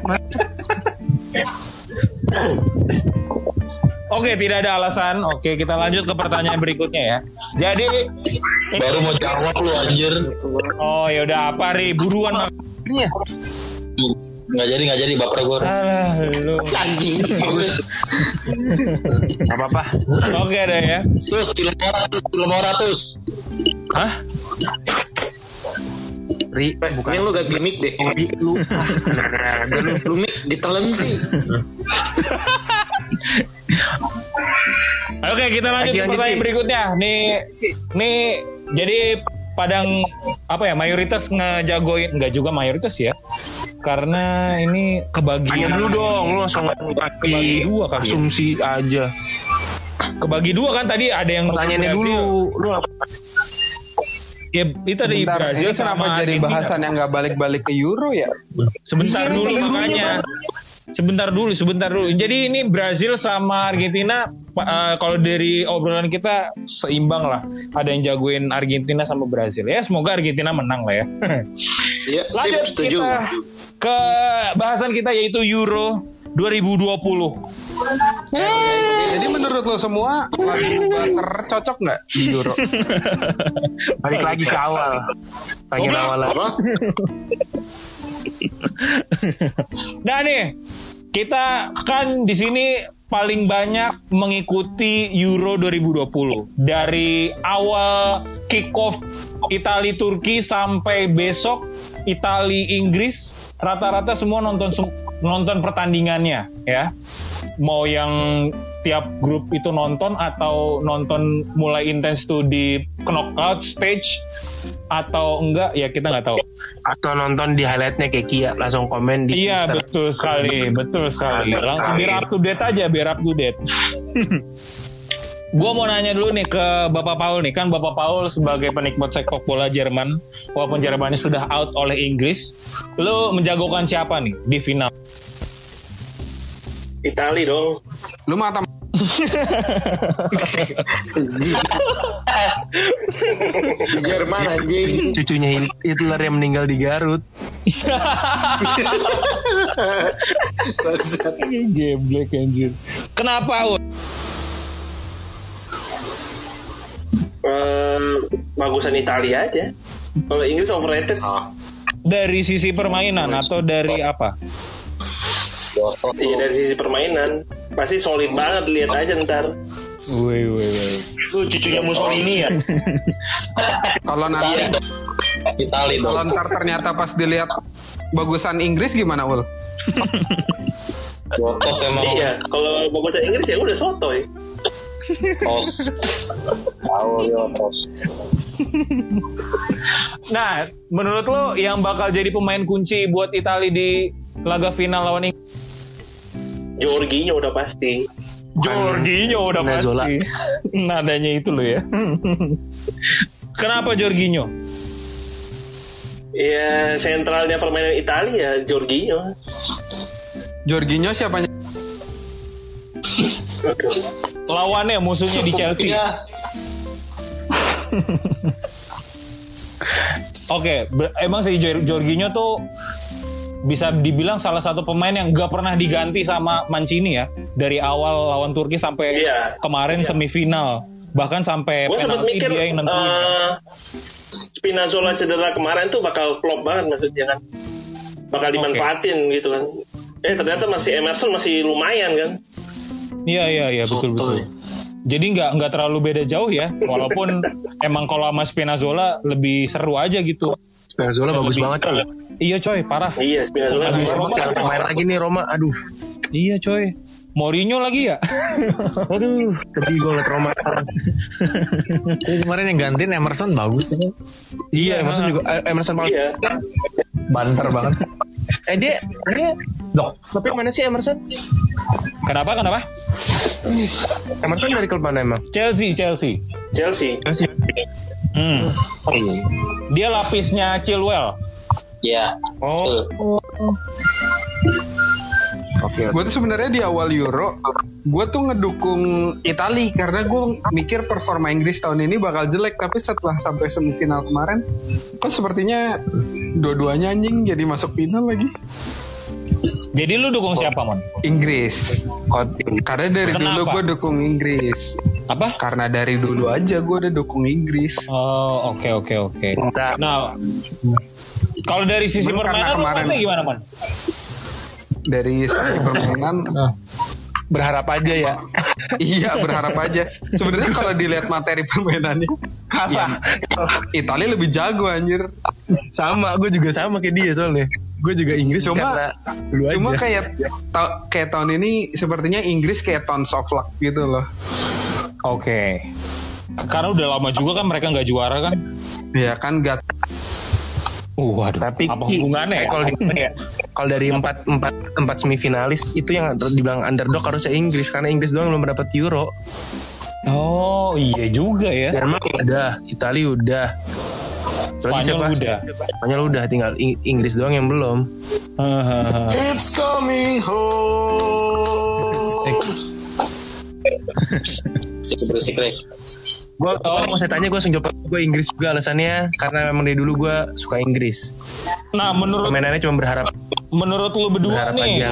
Oke, tidak ada alasan. Oke, kita lanjut ke pertanyaan berikutnya ya. Jadi, Baru mau jawab lu anjir. oh ya udah apa Ri? Buruan mak- Nggak jadi nggak jadi baper gue. Alah, lu. *laughs* Anjing. Bagus. nggak apa-apa Oke deh ya. Terus film ratus, film ratus. Hah? Ri Eh, bukan Ini lu ganti mic deh. Ri lu nah, udah lu Lu mic ditelen sih. *laughs* Oke, kita lanjut ke pertanyaan berikutnya. Nih, nih, jadi Padang apa ya mayoritas ngejagoin enggak juga mayoritas ya karena ini kebagian Tanya dulu dong, lu langsung Kebagi dua kali ya? asumsi aja. kebagi dua kan tadi ada yang Pertanyaannya dulu, lu apa? ya itu ada Bentar, Brazil ini kenapa jadi bahasan yang nggak balik-balik ke Euro ya? sebentar Iya, dulu makanya sebentar dulu sebentar dulu jadi ini Brazil sama Argentina eh, kalau dari obrolan kita seimbang lah ada yang jagoin Argentina sama Brazil ya semoga Argentina menang lah ya *laughs* Iya, sip, lanjut setuju. kita ke bahasan kita yaitu Euro 2020 Jadi menurut lo semua lagu Butter cocok nggak di Euro? *laughs* Balik lagi ke awal. Tanya awal lagi. *laughs* *laughs* Nah nih, kita kan di sini paling banyak mengikuti Euro 2020 dari awal kick off Itali Turki sampai besok Itali Inggris rata-rata semua nonton nonton pertandingannya ya. Mau yang tiap grup itu nonton atau nonton mulai intens tuh di knockout stage atau enggak ya kita nggak tahu. Atau nonton di highlightnya kayak Kia langsung komen di Iya Twitter. betul sekali, betul sekali. Langsung biar up to date aja, biar up to date. *laughs* Gua mau nanya dulu nih ke Bapak Paul nih, kan Bapak Paul sebagai penikmat sepak bola Jerman, walaupun Jermannya sudah out oleh Inggris, lu menjagokan siapa nih di final? Itali dong. Lu mata *laughs* Jerman anjing. Cucunya Hitler yang meninggal di Garut. Geblek anjir. Kenapa? Eh, bagusan Italia aja. Kalau Inggris overrated. Oh. Dari sisi permainan atau dari apa? Iya dari sisi permainan pasti solid banget lihat aja ntar. Woi woi woi. Lu cucunya Mussolini ya? *laughs* kalau nanti Itali kalau ntar ternyata pas dilihat bagusan Inggris gimana ul? Botos emang. Iya, kalau bagusan Inggris ya udah sotoy. Tos. Tahu dia tos. Nah, menurut lo yang bakal jadi pemain kunci buat Italia di laga final lawan Inggris? Jorginho udah pasti. Jorginho udah Spinazzola. pasti. *laughs* Nadanya itu lo ya. *laughs* Kenapa Jorginho? Ya sentralnya permainan Italia Jorginho. Jorginho siapanya? *laughs* Lawannya musuhnya di Chelsea. Iya. Oke, ber- emang sih Jor- Jorginho tuh bisa dibilang salah satu pemain yang gak pernah diganti sama Mancini ya dari awal lawan Turki sampai Iya. kemarin semifinal bahkan sampai Gue sempat penalti mikir dia yang nentuin. eh, Spinazzola cedera kemarin tuh bakal flop banget maksudnya kan. Bakal dimanfaatin gitu kan. Eh ternyata masih Emerson masih lumayan kan. Iya iya iya betul betul. Jadi nggak nggak terlalu beda jauh ya, walaupun *laughs* emang kalau sama Spinazzola lebih seru aja gitu. Spinazzola bagus Lebih- banget coy. Iya coy, parah. Iya Spinazzola. Roma Jangan main lagi nih Roma. Aduh. Iya coy. Mourinho lagi ya? *laughs* Aduh, sedih gue ngeliat Roma sekarang. *laughs* Tapi kemarin yang gantiin Emerson bagus. Iya, Emerson juga eh, Emerson paling Iya. Banter banget. Eh dia dia Dok. tapi mana sih Emerson? Kenapa kenapa? Emerson dari klub mana emang? Chelsea Chelsea. Chelsea. Masih. Hmm. Dia lapisnya Chilwell. Ya. Oh, Betul. Oke. Gue tuh sebenarnya di awal Euro, gue tuh ngedukung Itali karena gue mikir performa Inggris tahun ini bakal jelek. Tapi setelah sampai semifinal kemarin, kok sepertinya dua-duanya anjing jadi masuk final lagi. Jadi lu dukung siapa mon? Inggris. Karena dari Kenapa? dulu gue dukung Inggris. Apa? Karena dari dulu aja gue udah dukung Inggris. Oh, oke oke oke. Bentar. Nah, kalau dari sisi Belum permainan kemarin. gimana mon? Dari sisi *coughs* permainan, Berharap aja ya. *laughs* iya berharap aja. Sebenarnya kalau dilihat materi permainannya, ya, Italia lebih jago anjir. sama, gue juga sama kayak dia soalnya. Gue juga Inggris Cuma- karena dulu aja. Cuma kayak ta- kayak tahun ini sepertinya Inggris kayak tons of luck gitu loh. Oke. Karena udah lama juga kan mereka nggak juara kan? Ya kan gak Uh, waduh. tapi apa hubungannya? ya? kalau di, *laughs* ya, kalau dari empat empat empat semifinalis itu yang dibilang underdog harusnya Inggris karena Inggris doang belum dapat Euro. Oh, iya juga ya. Jerman udah, Italia udah. Terus Spanyol udah. Spanyol udah, tinggal Ing- Inggris doang yang belum. It's coming home. Berisik Gue mau saya tanya gue langsung jawab gue Inggris juga alasannya karena memang dari dulu gue suka Inggris. Nah, menurut Permainannya cuma berharap menurut lu berdua berharap nih, aja.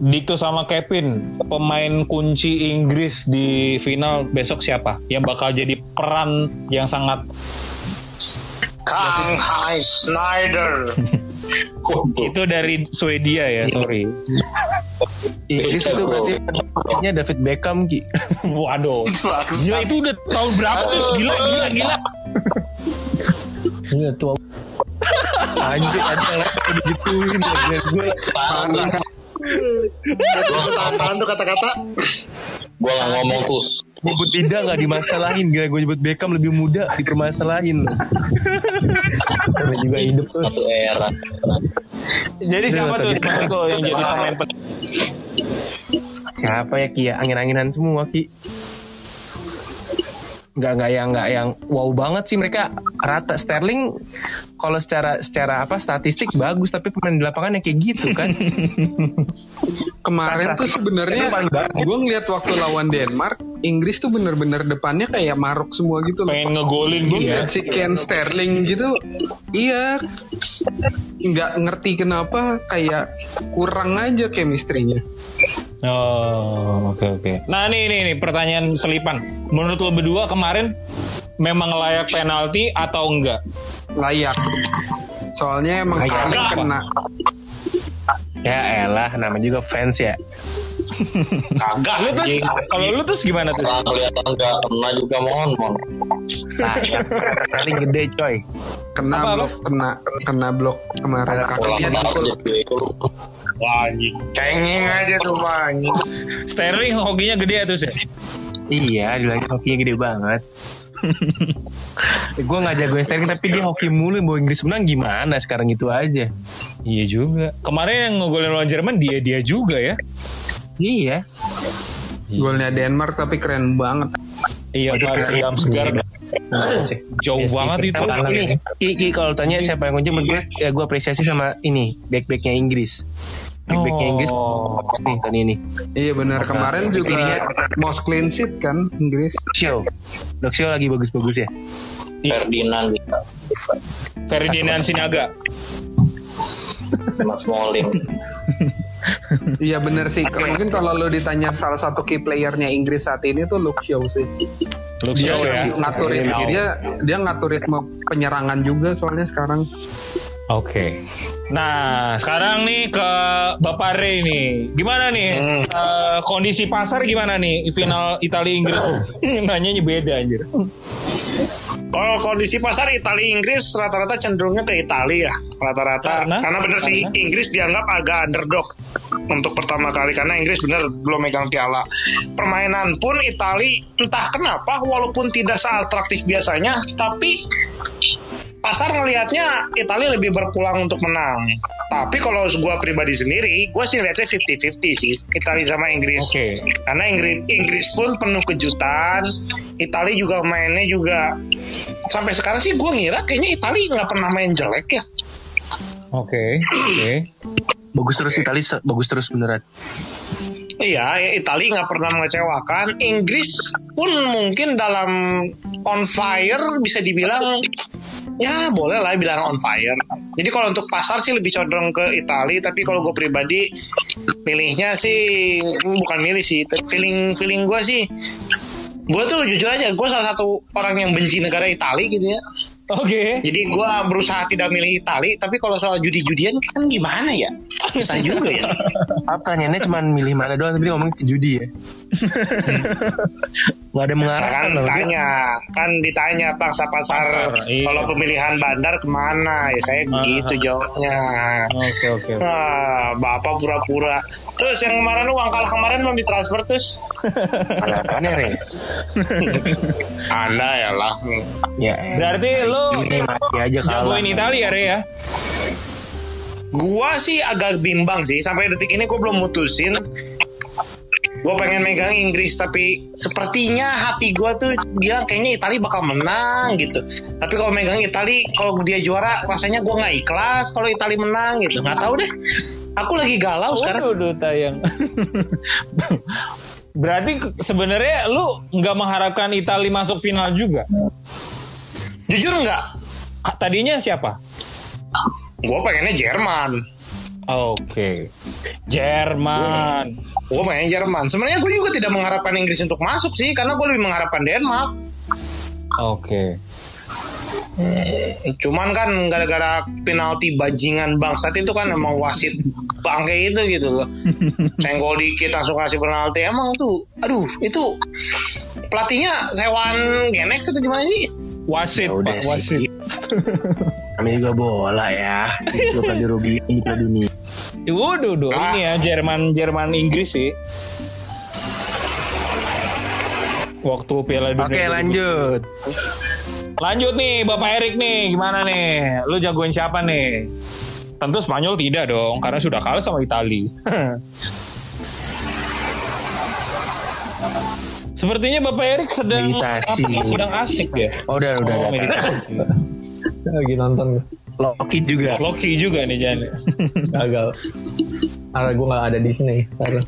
Dikto sama Kevin, pemain kunci Inggris di final besok siapa? Yang bakal jadi peran yang sangat Kang Hai Snyder. *laughs* itu dari Swedia ya, sorry. Inggris itu berarti penyebabnya David Beckham Ki. *laughs* Waduh. Gila itu udah tahun berapa tuh? Gila, gila, gila. Iya tua. Anjir ada kayak digituin gue gue. Gue tahan-tahan tuh kata-kata. Gue gak ngomong tuh. nyebut tidak nggak dimasalahin. Gila gue nyebut Beckham lebih muda dipermasalahin. Namanya juga hidup tuh Satu era. Jadi Udah, siapa tuh tuh yang jadi pemain siapa ya Kia? Angin-anginan semua Ki nggak nggak yang nggak yang wow banget sih mereka rata Sterling kalau secara secara apa statistik bagus tapi pemain di lapangan yang kayak gitu kan *laughs* Kemarin tuh sebenarnya gue ngeliat waktu lawan Denmark, Inggris tuh bener-bener depannya kayak maruk semua gitu loh. Pengen ngegolin Gue gitu. ngeliat si Ken Sterling gitu, iya nggak ngerti kenapa kayak kurang aja chemistry-nya. Oh, oke oke. Nah, nih nih nih pertanyaan selipan. Menurut lo berdua kemarin memang layak penalti atau enggak? Layak. Soalnya emang Layak. Kena. ya elah nama juga fans ya Kagak. Lu terus kalau lu terus gimana tuh? Orang kelihatan gak kena juga mohon mohon. nah ya Sterling gede coy Kena Apa, blok, kena kena blok kemarin. Kakinya dipukul. gol. Wah, anjing. Cengeng aja tuh, anjing. Sterling hokinya gede ya terus ya? iya dibilangin hokinya gede banget gue nggak jagoin Sterling tapi dia hoki mulu bawa Inggris menang gimana sekarang itu aja Iya juga. Kemarin yang ngegolin lawan Jerman dia dia juga ya. Iya Golnya Denmark tapi keren banget. Iya, Pak Adam segar. Jauh banget itu. Kalau ini, Ki, Ki, kalau tanya siapa yang kunci menurut gue, ya gue apresiasi sama ini back-backnya Inggris. Back-backnya Inggris Oh. nih tadi ini. Iya benar kemarin juga most clean sheet kan Inggris. Show, Show lagi bagus-bagus ya. Ferdinand gitu. Ferdinand Sinaga. Mas Smalling. *laughs* Iya benar sih. Mungkin kalau lo ditanya salah satu key playernya Inggris saat ini tuh Luke Shaw sih. Luke Shaw ya. ngatur ritme dia dia ngatur ritme penyerangan juga soalnya sekarang. Oke. Nah, sekarang nih ke Bapak Ray nih. Gimana nih Hmm. eh, kondisi pasar gimana nih final Italia Inggris? *laughs* Nanyanya beda anjir. Kalau kondisi pasar Italia Inggris rata-rata cenderungnya ke Italia ya. Rata-rata Karena? karena, bener sih? Inggris dianggap agak underdog untuk pertama kali karena Inggris bener belum megang piala. Permainan pun Italia entah kenapa walaupun tidak seatraktif biasanya tapi pasar ngelihatnya Italia lebih berpulang untuk menang. Tapi kalau gue pribadi sendiri, gue sih lihatnya 50-50 sih Italia sama Inggris. Oke. Karena Inggris, Inggris pun penuh kejutan. Italia juga mainnya juga sampai sekarang sih gue ngira kayaknya Italia nggak pernah main jelek ya. Oke. Oke. Bagus terus Italia, bagus terus beneran. Iya, ya, Italia nggak pernah mengecewakan. Inggris pun mungkin dalam on fire bisa dibilang ya boleh lah bilang on fire. Jadi kalau untuk pasar sih lebih condong ke Italia, tapi kalau gue pribadi pilihnya sih bukan milih sih, feeling feeling gue sih gue tuh jujur aja gue salah satu orang yang benci negara Italia gitu ya. Oke. Jadi gue berusaha tidak milih Italia, tapi kalau soal judi-judian kan gimana ya? Susah juga ya. Apa pertanyaannya cuma milih mana doang tapi dia ngomong ke judi ya. Gak ada Nah, mengarahkan kan loh. Dia- ditanya, kan ditanya bangsa pasar Pasar, iya. kalau pemilihan bandar ke mana? Ya saya begitu jawabnya. Oke oke. oke. Ah, bapak pura-pura. Terus yang kemarin lu uang kalah kemarin belum ditransfer terus? *laughs* Ada apaan ya, Re? Anda ya lah. Ya, Berarti lu ini masih aja kalah. jagoin Italia Ray ya? Gua sih agak bimbang sih sampai detik ini gua belum mutusin. Gue pengen megang Inggris tapi sepertinya hati gua tuh dia kayaknya Italia bakal menang gitu. Tapi kalau megang Italia kalau dia juara rasanya gua nggak ikhlas kalau Italia menang gitu. Nggak tahu deh. Aku lagi galau sekarang. Waduh, tayang. Berarti sebenarnya lu nggak mengharapkan Italia masuk final juga? Jujur nggak? Ah, Tadinya siapa? Gue pengennya Jerman. Oke. Jerman. Gue pengen Jerman. Sebenarnya gue juga tidak mengharapkan Inggris untuk masuk sih, karena gue lebih mengharapkan Denmark. Oke. Cuman kan gara-gara penalti bajingan bangsat itu kan emang wasit bangke itu gitu loh. *laughs* Senggol dikit langsung kasih penalti. Emang tuh, aduh itu pelatihnya sewaan Genex atau gimana sih? Wasit, Ya Pak, wasit. Namanya juga bola ya. Itu kan dirugiin di Piala Dunia. Waduh, duh, ini ya Jerman Jerman Inggris sih. Waktu Piala Dunia. Oke lanjut. Lanjut nih Bapak Erik nih, gimana nih? Lu jagoin siapa nih? Tentu Spanyol tidak dong, karena sudah kalah sama Itali. *laughs* Sepertinya Bapak Erik sedang Meditasi. apa, sedang asik ya. Oh udah udah. Oh, udah. meditasi. *laughs* lagi nonton Loki juga. Loki juga nih Jan. *laughs* gagal karena gue nggak ada Disney sekarang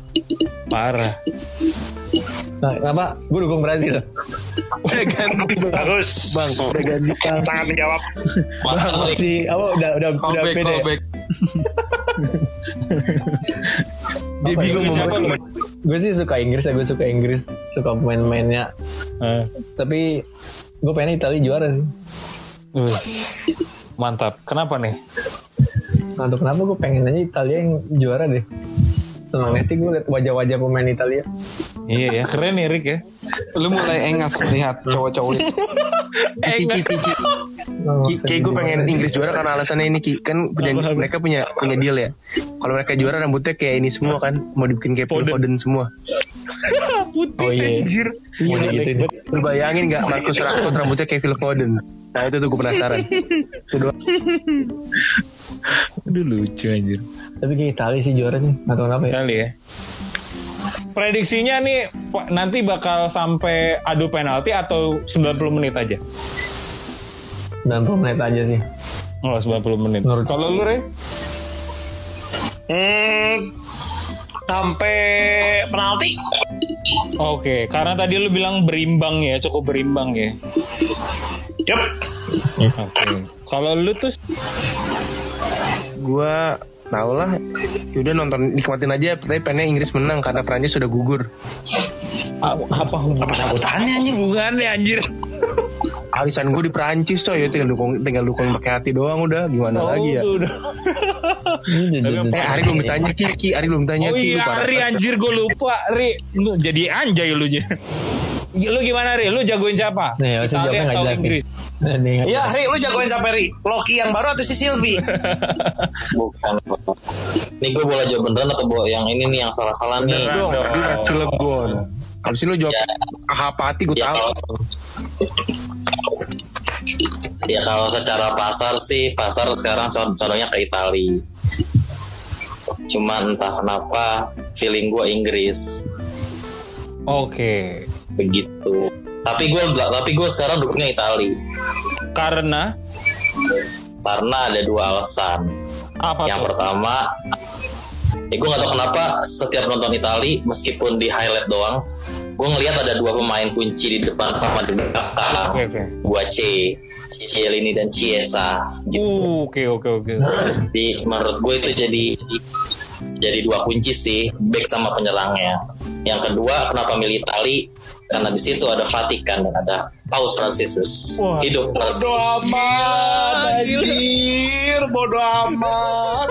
Parah. nah, kenapa gue dukung Brazil Udah ganti bang. Bagus. Bang, udah ganti bang. Sangat menjawab. Nih. si apa udah udah udah Callback, beda callback. *laughs* Dia ya? bingung mau Siapa gue sih suka Inggris ya gue suka Inggris suka pemain-pemainnya Eh, tapi gue pengen Italia juara sih wih. Mantap. Kenapa nih? Nggak tahu kenapa gue pengen aja Italia yang juara deh senangnya sih gue liat wajah-wajah pemain Italia Iya ya, keren nih Rick ya. Lu mulai engas lihat cowok-cowok itu. Ki, Ki, *laughs* Ki, kayak gue pengen Inggris juara karena alasannya ini Ki kan punya, mereka punya punya deal ya. Kalau mereka juara rambutnya kayak ini semua kan mau dibikin kayak Phil Foden. Semua. Putih Oh, iya. anjir. Iya, Udah gitu. Lu bayangin gak Marcus Rashford rambutnya kayak Phil Foden. Nah itu tuh gue penasaran. Itu doang. *laughs* Aduh lucu anjir. tapi kayak Italia sih juara sih nggak tahu kenapa ya Kali ya. Prediksinya nih Pak, nanti bakal sampai adu penalti atau 90 menit aja? 90 menit aja sih Oh, 90 menit. Menurut- Kalau lu, Re? Hmm, sampai penalti. Oke, karena tadi lu bilang berimbang ya, cukup berimbang ya. Yup. Oke. Kalau lu tuh Gue tau lah. Yaudah nonton nikmatin aja. Tapi pengennya Inggris menang karena Prancis sudah gugur. apa, apa? Apa sambutannya anjing? Hubungannya anjir. Arisan gue di Prancis coy. Ya tinggal dukung tinggal dukung pakai hati doang udah. Gimana Oh, lagi ya? udah. Eh Ari belum ditanya Ki, Ki Ari belum tanya Oh Ki. iya, Lu parah. Ri anjir gue lupa, Ri. Lu jadi anjay lu aja. Lu gimana, Ri? Lu jagoin siapa? Nih, Italia jawabnya atau jelas nih. Inggris? Nih, Iya, Ri, lu jagoin siapa Ri? Loki yang baru atau si Sylvie? *laughs* Bukan. Ini gue boleh jawab beneran atau bo- yang ini nih yang salah-salah nih. Beneran. dong, dia Cilegon. Habis itu lu jawab ah, apa hati gue Ya tahu. kalau ya kalau secara pasar sih pasar sekarang con- condongnya ke Itali. Cuman entah kenapa feeling gue Inggris Oke. Begitu. Tapi gue tapi gue sekarang dukungnya Itali Karena karena ada dua alasan. apa Yang tuh? pertama, ya gue gak tau kenapa setiap nonton Itali meskipun di highlight doang, gue ngelihat ada dua pemain kunci di depan sama di belakang. Oke. Gua C, Cielini dan Chiesa. Gitu. Oke, oke, oke. Jadi menurut gue itu jadi jadi dua kunci sih, back sama penyerangnya. Yang kedua, kenapa milih Itali? Karena di situ ada Vatikan dan ada Paus Franciscus. Wah. Hidup Francis. Bodo amat, anjir. Bodo amat.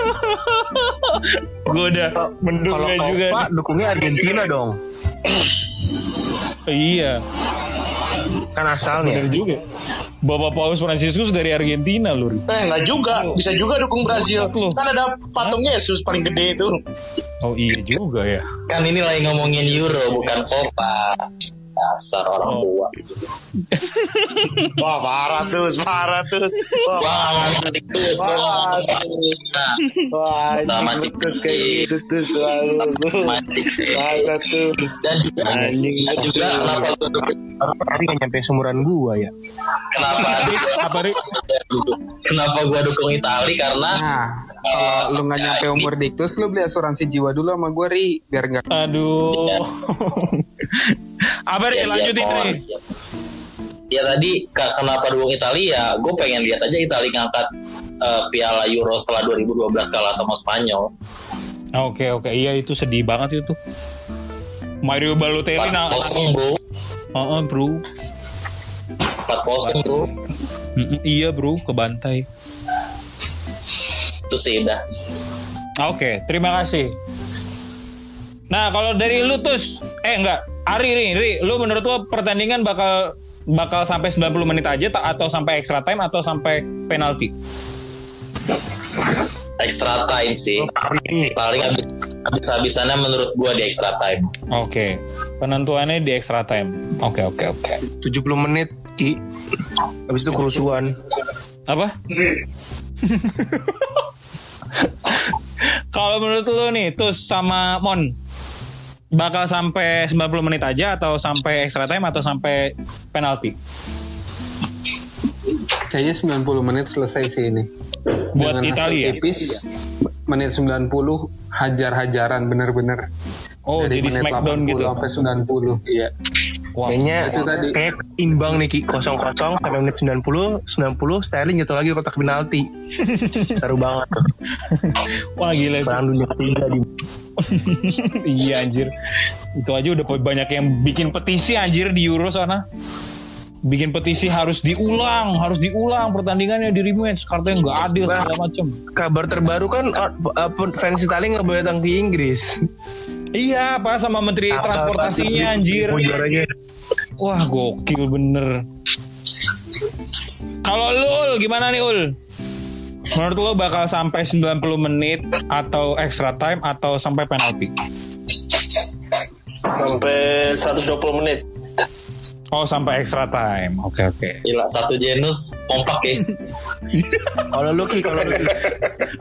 *laughs* Gue udah Kalau mendukungnya juga. Copa nih. dukungnya Argentina dong. Iya, Kan asalnya. bener juga. Bapak Paus Franciscus dari Argentina, Lur. Eh, enggak juga. Bisa juga dukung Brazil. Loh. Kan ada patung Yesus paling gede itu. Oh iya juga ya. Kan ini lagi ngomongin Euro bukan Copa. Dasar orang Oh. tua. Wah, parah tuh, parah tuh. Wah, Wah, Franciscus. Wah, Sama anjing, Cik- terus kayak gitu tuh selalu. Masa tuh. dan juga Anjing. dan juga kenapa Ari nggak nyampe seumuran gua ya. kenapa *laughs* Apa? Kenapa gue dukung Itali karena Nah, kalau lu nggak nyampe umur diktus, lu beli asuransi jiwa dulu sama gue, Ri. Biar nggak Aduh. *laughs* Apa, Ri? Ya, Lanjutin. Ri. ya tadi kenapa dukung Italia gue pengen lihat aja Italia ngangkat eh, Piala Euro setelah 2012 kalah sama Spanyol Oke, oke. Iya, itu sedih banget itu. Mario Balotelli nah. 4-0 bro Heeh, bro. 4-0 bro Mm-mm, iya, bro. Kebantai. itu sih udah Oke, terima kasih. Nah, kalau dari lu Tus, eh enggak, Ari nih, Ri, lu menurut lu pertandingan bakal bakal sampai 90 menit aja ta- atau sampai extra time atau sampai penalti? extra time sih. Paling habis habis habisannya menurut gua di extra time. Oke. Penentuannya di extra time. Oke oke oke. 70 menit Ki Habis itu kerusuhan Apa? *laughs* Kalau menurut lu nih, Tus sama Mon bakal sampai 90 menit aja atau sampai extra time atau sampai penalti? Kayaknya 90 menit selesai sih ini. Buat Dengan hasil Italia. tipis menit 90 hajar-hajaran bener-bener. Oh, Dari jadi menit smackdown 80 gitu. sampai 90. Iya. Wah, Kayaknya tadi. kayak imbang nih Ki 0-0 sampai menit 90 90 Sterling jatuh lagi kotak penalti *laughs* Seru banget tuh wah gila itu. Perang dunia ketiga di *laughs* iya anjir. Itu aja udah banyak yang bikin petisi anjir di Euro sana. Bikin petisi harus diulang, harus diulang pertandingannya di rematch. Katanya nggak adil segala macem. Kabar terbaru kan uh, uh, fans Italia nggak boleh datang ke Inggris Iya, apa sama Menteri Transportasinya anjir. Juaranya. Wah, gokil bener. Kalau lu Ul, gimana nih Ul? Menurut lu bakal sampai 90 menit atau extra time atau sampai penalti? Sampai 120 menit. Oh, sampai extra time. Oke, oke. Gila satu genus kompak ya. Kalau lu Ki, kalau lu Ki.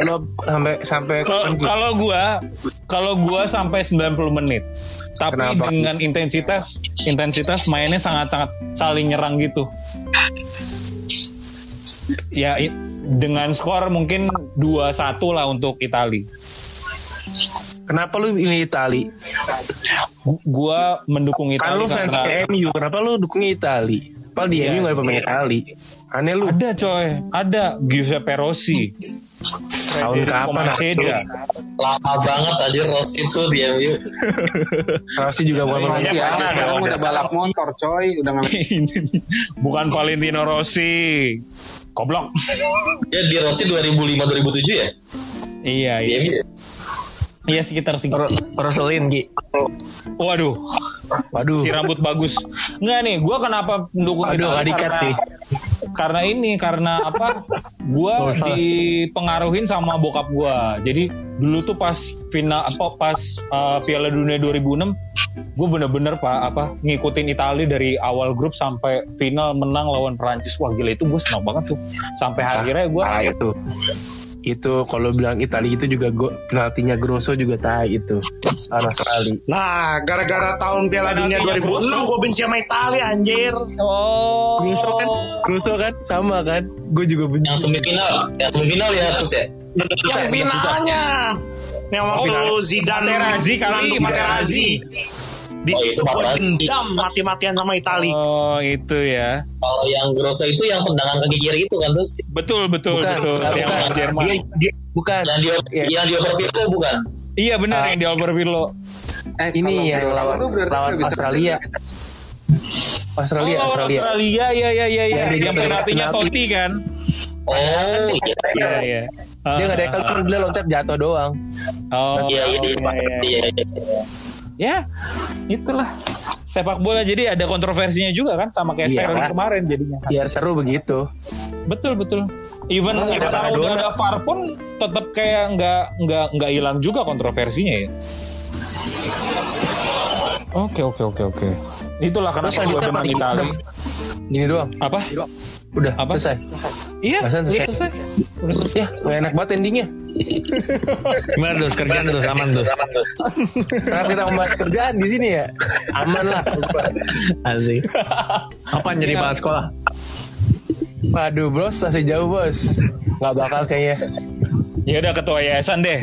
Lu sampai sampai Kalau kalau gua kalau gua sampai 90 menit. Tapi Kenapa? dengan intensitas intensitas mainnya sangat-sangat saling nyerang gitu. Ya dengan skor mungkin 2-1 lah untuk Itali. Kenapa lu ini Itali? Gua mendukung Kan Itali lu fans karena MU, kenapa lu dukungnya Itali? Padahal di Iya, MU gak ada pemain iya. Itali. Aneh lu. ada coy, ada Giuseppe Rossi. Tahun kapan, Maceda. Lama banget tadi Rossi tuh di MU. *laughs* Rossi juga bukan pemain ada, mana sekarang ada. udah balap motor coy, udah *laughs* Bukan Valentino Rossi. Goblok. Dia di Rossi 2005 2007 ya? Iya, Di iya. Iya sekitar segitu. Roselin Ki. Waduh, Waduh. si rambut bagus. Enggak nih, gua kenapa mendukung Aduh, Itali nggak dikat karena, nih. karena ini karena apa? Gua dipengaruhin sama bokap gua. Jadi dulu tuh pas final apa pas uh, Piala Dunia 2006 gue bener-bener pak apa ngikutin Italia dari awal grup sampai final menang lawan Prancis wah gila itu gue senang banget tuh sampai akhirnya gue Ah, itu. Itu kalau bilang Itali itu juga go, penaltinya Grosso juga tai itu. Parah sekali. Nah, gara-gara tahun Piala Dunia Penaltinya 2006 gue benci sama Italia anjir. oh Grosso kan, Grosso kan sama kan. Gue juga benci. Yang semifinal, yang semifinal ya terus ya. Yang finalnya. Yang waktu Oh, Zidane Materazzi kali, menantu Materazzi. Di Oh, situ itu gue dendam mati-matian sama Italia. oh itu ya Kalau yang Grosso itu yang tendangan kaki kiri itu kan terus betul betul Bukan, betul bukan, yang bukan. Jerman Dia, dia, bukan. yang di Iya. yang dioper Pirlo bukan? iya benar Ah. yang di Albert Pirlo Eh, Ini kalau yang Grosso lawan, lawan Australia. Australia, oh, Australia. Australia ya ya ya ya Yang penaltinya penalti. Totti kan Oh iya. iya iya Dia nggak dekel cuma dia loncat jatuh doang. oh Iya iya iya. Ya itulah. Sepak bola jadi ada kontroversinya juga kan sama kayak Iya. Sterling kemarin jadinya. Biar seru begitu. betul betul. Even Oh, ada sekarang udah ada VAR pun tetap kayak nggak nggak nggak hilang juga kontroversinya ya. Oke oke oke oke. Itulah Terus kenapa gue selanjutnya? Itali. Gini doang. apa Udah Apa? selesai. iya Bahasan iya, selesai. selesai udah Ya, gak enak banget endingnya. *laughs* Gimana terus kerjaan terus aman terus. Kenapa kita membahas kerjaan di sini ya? Aman lah. Asik. Apa jadi bahas sekolah? Waduh bros, masih jauh bos. Gak bakal kayaknya. ya udah ketua yayasan deh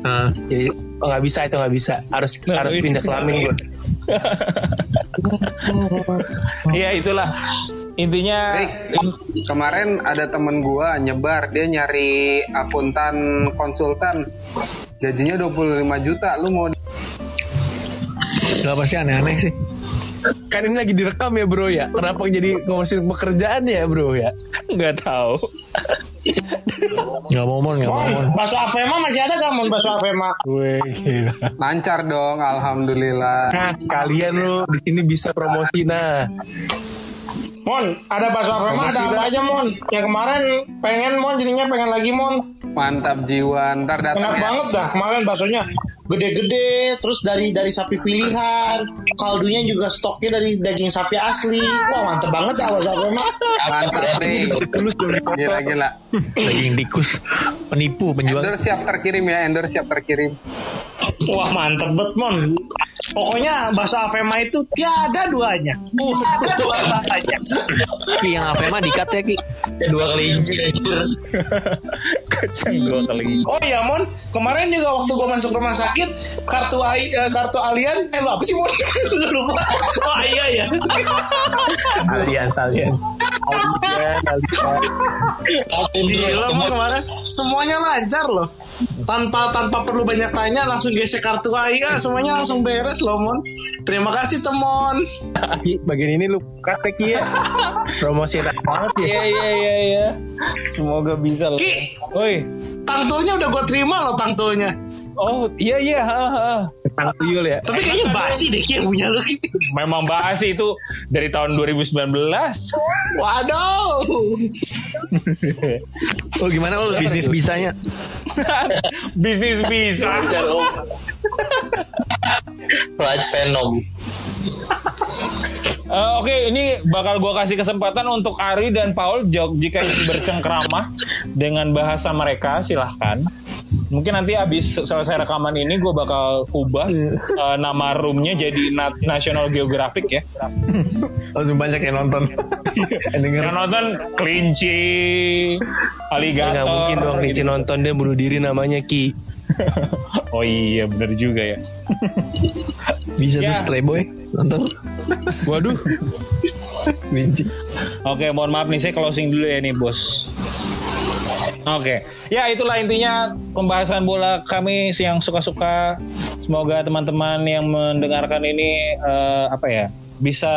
Nah, Jadi oh, nggak bisa itu nggak bisa. Harus Nah, harus pindah kelamin gue. Iya itulah intinya Rick, kemarin ada temen gua nyebar dia nyari akuntan konsultan gajinya 25 juta lu mau gak pasti aneh-aneh sih. Kan ini lagi direkam ya bro ya. Kenapa jadi ngomongin pekerjaan ya bro ya? nggak tahu Gak mau mon, gak mau mon. Bakso Avema masih ada kan mon bakso Avema? Wih, gila. lancar dong alhamdulillah Nah, kalian lu di sini bisa promosi nah. Mon, ada bakso apa mah? Ada apa aja Mon? Yang kemarin pengen Mon, jadinya pengen lagi Mon. Mantap jiwa. Ntar datang Enak ya. banget dah kemarin baksonya. Gede-gede, terus dari dari sapi pilihan, kaldunya juga stoknya dari daging sapi asli. Wah mantep banget dah bakso apa mah. Mantap. Gila gila. Daging tikus. Penipu penjual. Endor siap terkirim ya. Endor siap terkirim. Wah mantep banget Mon. Pokoknya bakso Avema itu tiada duanya. Tiada duanya. Ki yang apa emang dikat ya Ki? Dua kali inci anjir. Kacang dua kali. Oh iya Mon, kemarin juga waktu gua masuk rumah sakit kartu AI, eh, kartu alien, eh lu apa sih Mon? *laughs* Lupa. Oh iya ya. Alians, alians. Gila Mon kemarin semuanya lancar loh. Tanpa tanpa perlu banyak tanya langsung gesek kartu AI, ah, semuanya langsung beres loh Mon. Terima kasih Temon. Ki, bagian ini lu kata Ki ya. Promosi enak banget ya. Iya iya iya iya. Semoga bisa lah. Ki, Oi. tangtonya udah gua terima loh tangtonya. Oh iya iya. Tentang tuyul ya. Tapi kayaknya basi deh Ki yang punya lu. Memang bahas itu dari tahun 2019. Waduh. Oh gimana lo bisnis bisanya? *laughs* Bisnis bisa. Lancar om. Raj Venom. Eh, Oke, ini bakal gua kasih kesempatan untuk Ari dan Paul jika ingin bercengkrama dengan bahasa mereka, silahkan. Mungkin nanti habis selesai rekaman ini gue bakal ubah eh, nama roomnya jadi Na- National Geographic ya. Langsung banyak yang nonton. *laughs* yang denger. Yang nonton kelinci, aligator. nggak mungkin dong gitu. Nici nonton dia bunuh diri namanya Ki. *laughs* oh iya, bener juga ya. *laughs* Bisa Ya. terus playboy nonton. Waduh. Oke, mohon maaf nih saya closing dulu ya nih, Bos. Oke. Ya, itulah intinya pembahasan bola kami yang suka-suka. Semoga teman-teman yang mendengarkan ini eh, apa ya? bisa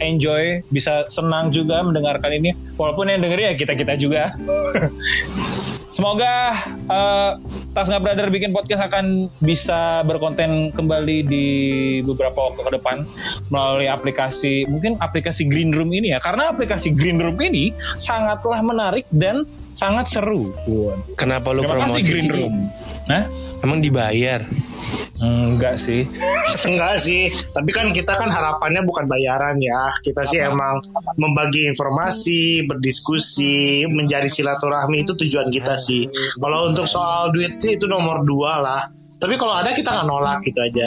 enjoy, bisa senang juga mendengarkan ini. Walaupun yang dengerin ya kita-kita juga. *laughs* Semoga eh, Tasga Brother bikin podcast akan bisa berkonten kembali di beberapa waktu ke depan melalui aplikasi mungkin aplikasi Green Room ini ya karena aplikasi Green Room ini sangatlah menarik dan sangat seru. Kenapa lu Terima kasih promosi Green? Room. Nah, Emang dibayar? enggak sih. Enggak sih, tapi kan kita kan harapannya bukan bayaran ya. Kita sih emang membagi informasi, berdiskusi, menjadi silaturahmi itu tujuan kita sih. Kalau untuk soal duit sih itu nomor dua lah. Tapi kalau ada kita nggak nolak gitu aja.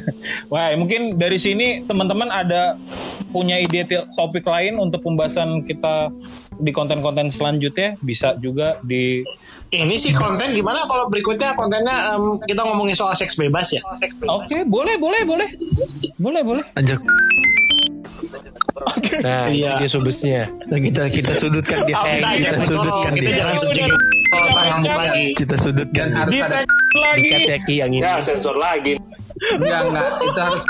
*laughs* Wah, mungkin dari sini teman-teman ada punya ide topik lain untuk pembahasan kita di konten-konten selanjutnya bisa juga di Ini sih konten gimana kalau berikutnya kontennya em, kita ngomongin soal seks bebas ya? Oke, boleh, boleh, boleh. Boleh, boleh. Ajak Nah, Iya. dia subesnya. Nah, kita kita sudutkan dia. Oh, Kita kita sudutkan kita dia. jangan subjek kalau ngamuk lagi. Kita sudutkan. Harus ada lagi. Dikat ya Ki yang ini. Ya sensor lagi. enggak enggak itu harus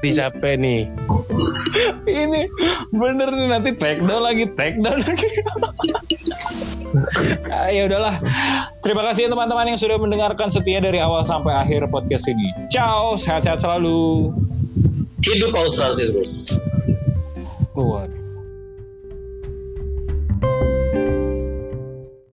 di siapa nih. *laughs* Ini bener nih nanti take down lagi take down lagi. *laughs* Ah, ya udahlah. Terima kasih teman-teman yang sudah mendengarkan setia dari awal sampai akhir podcast ini. Ciao sehat-sehat selalu. Hidup Australia terus Waduh.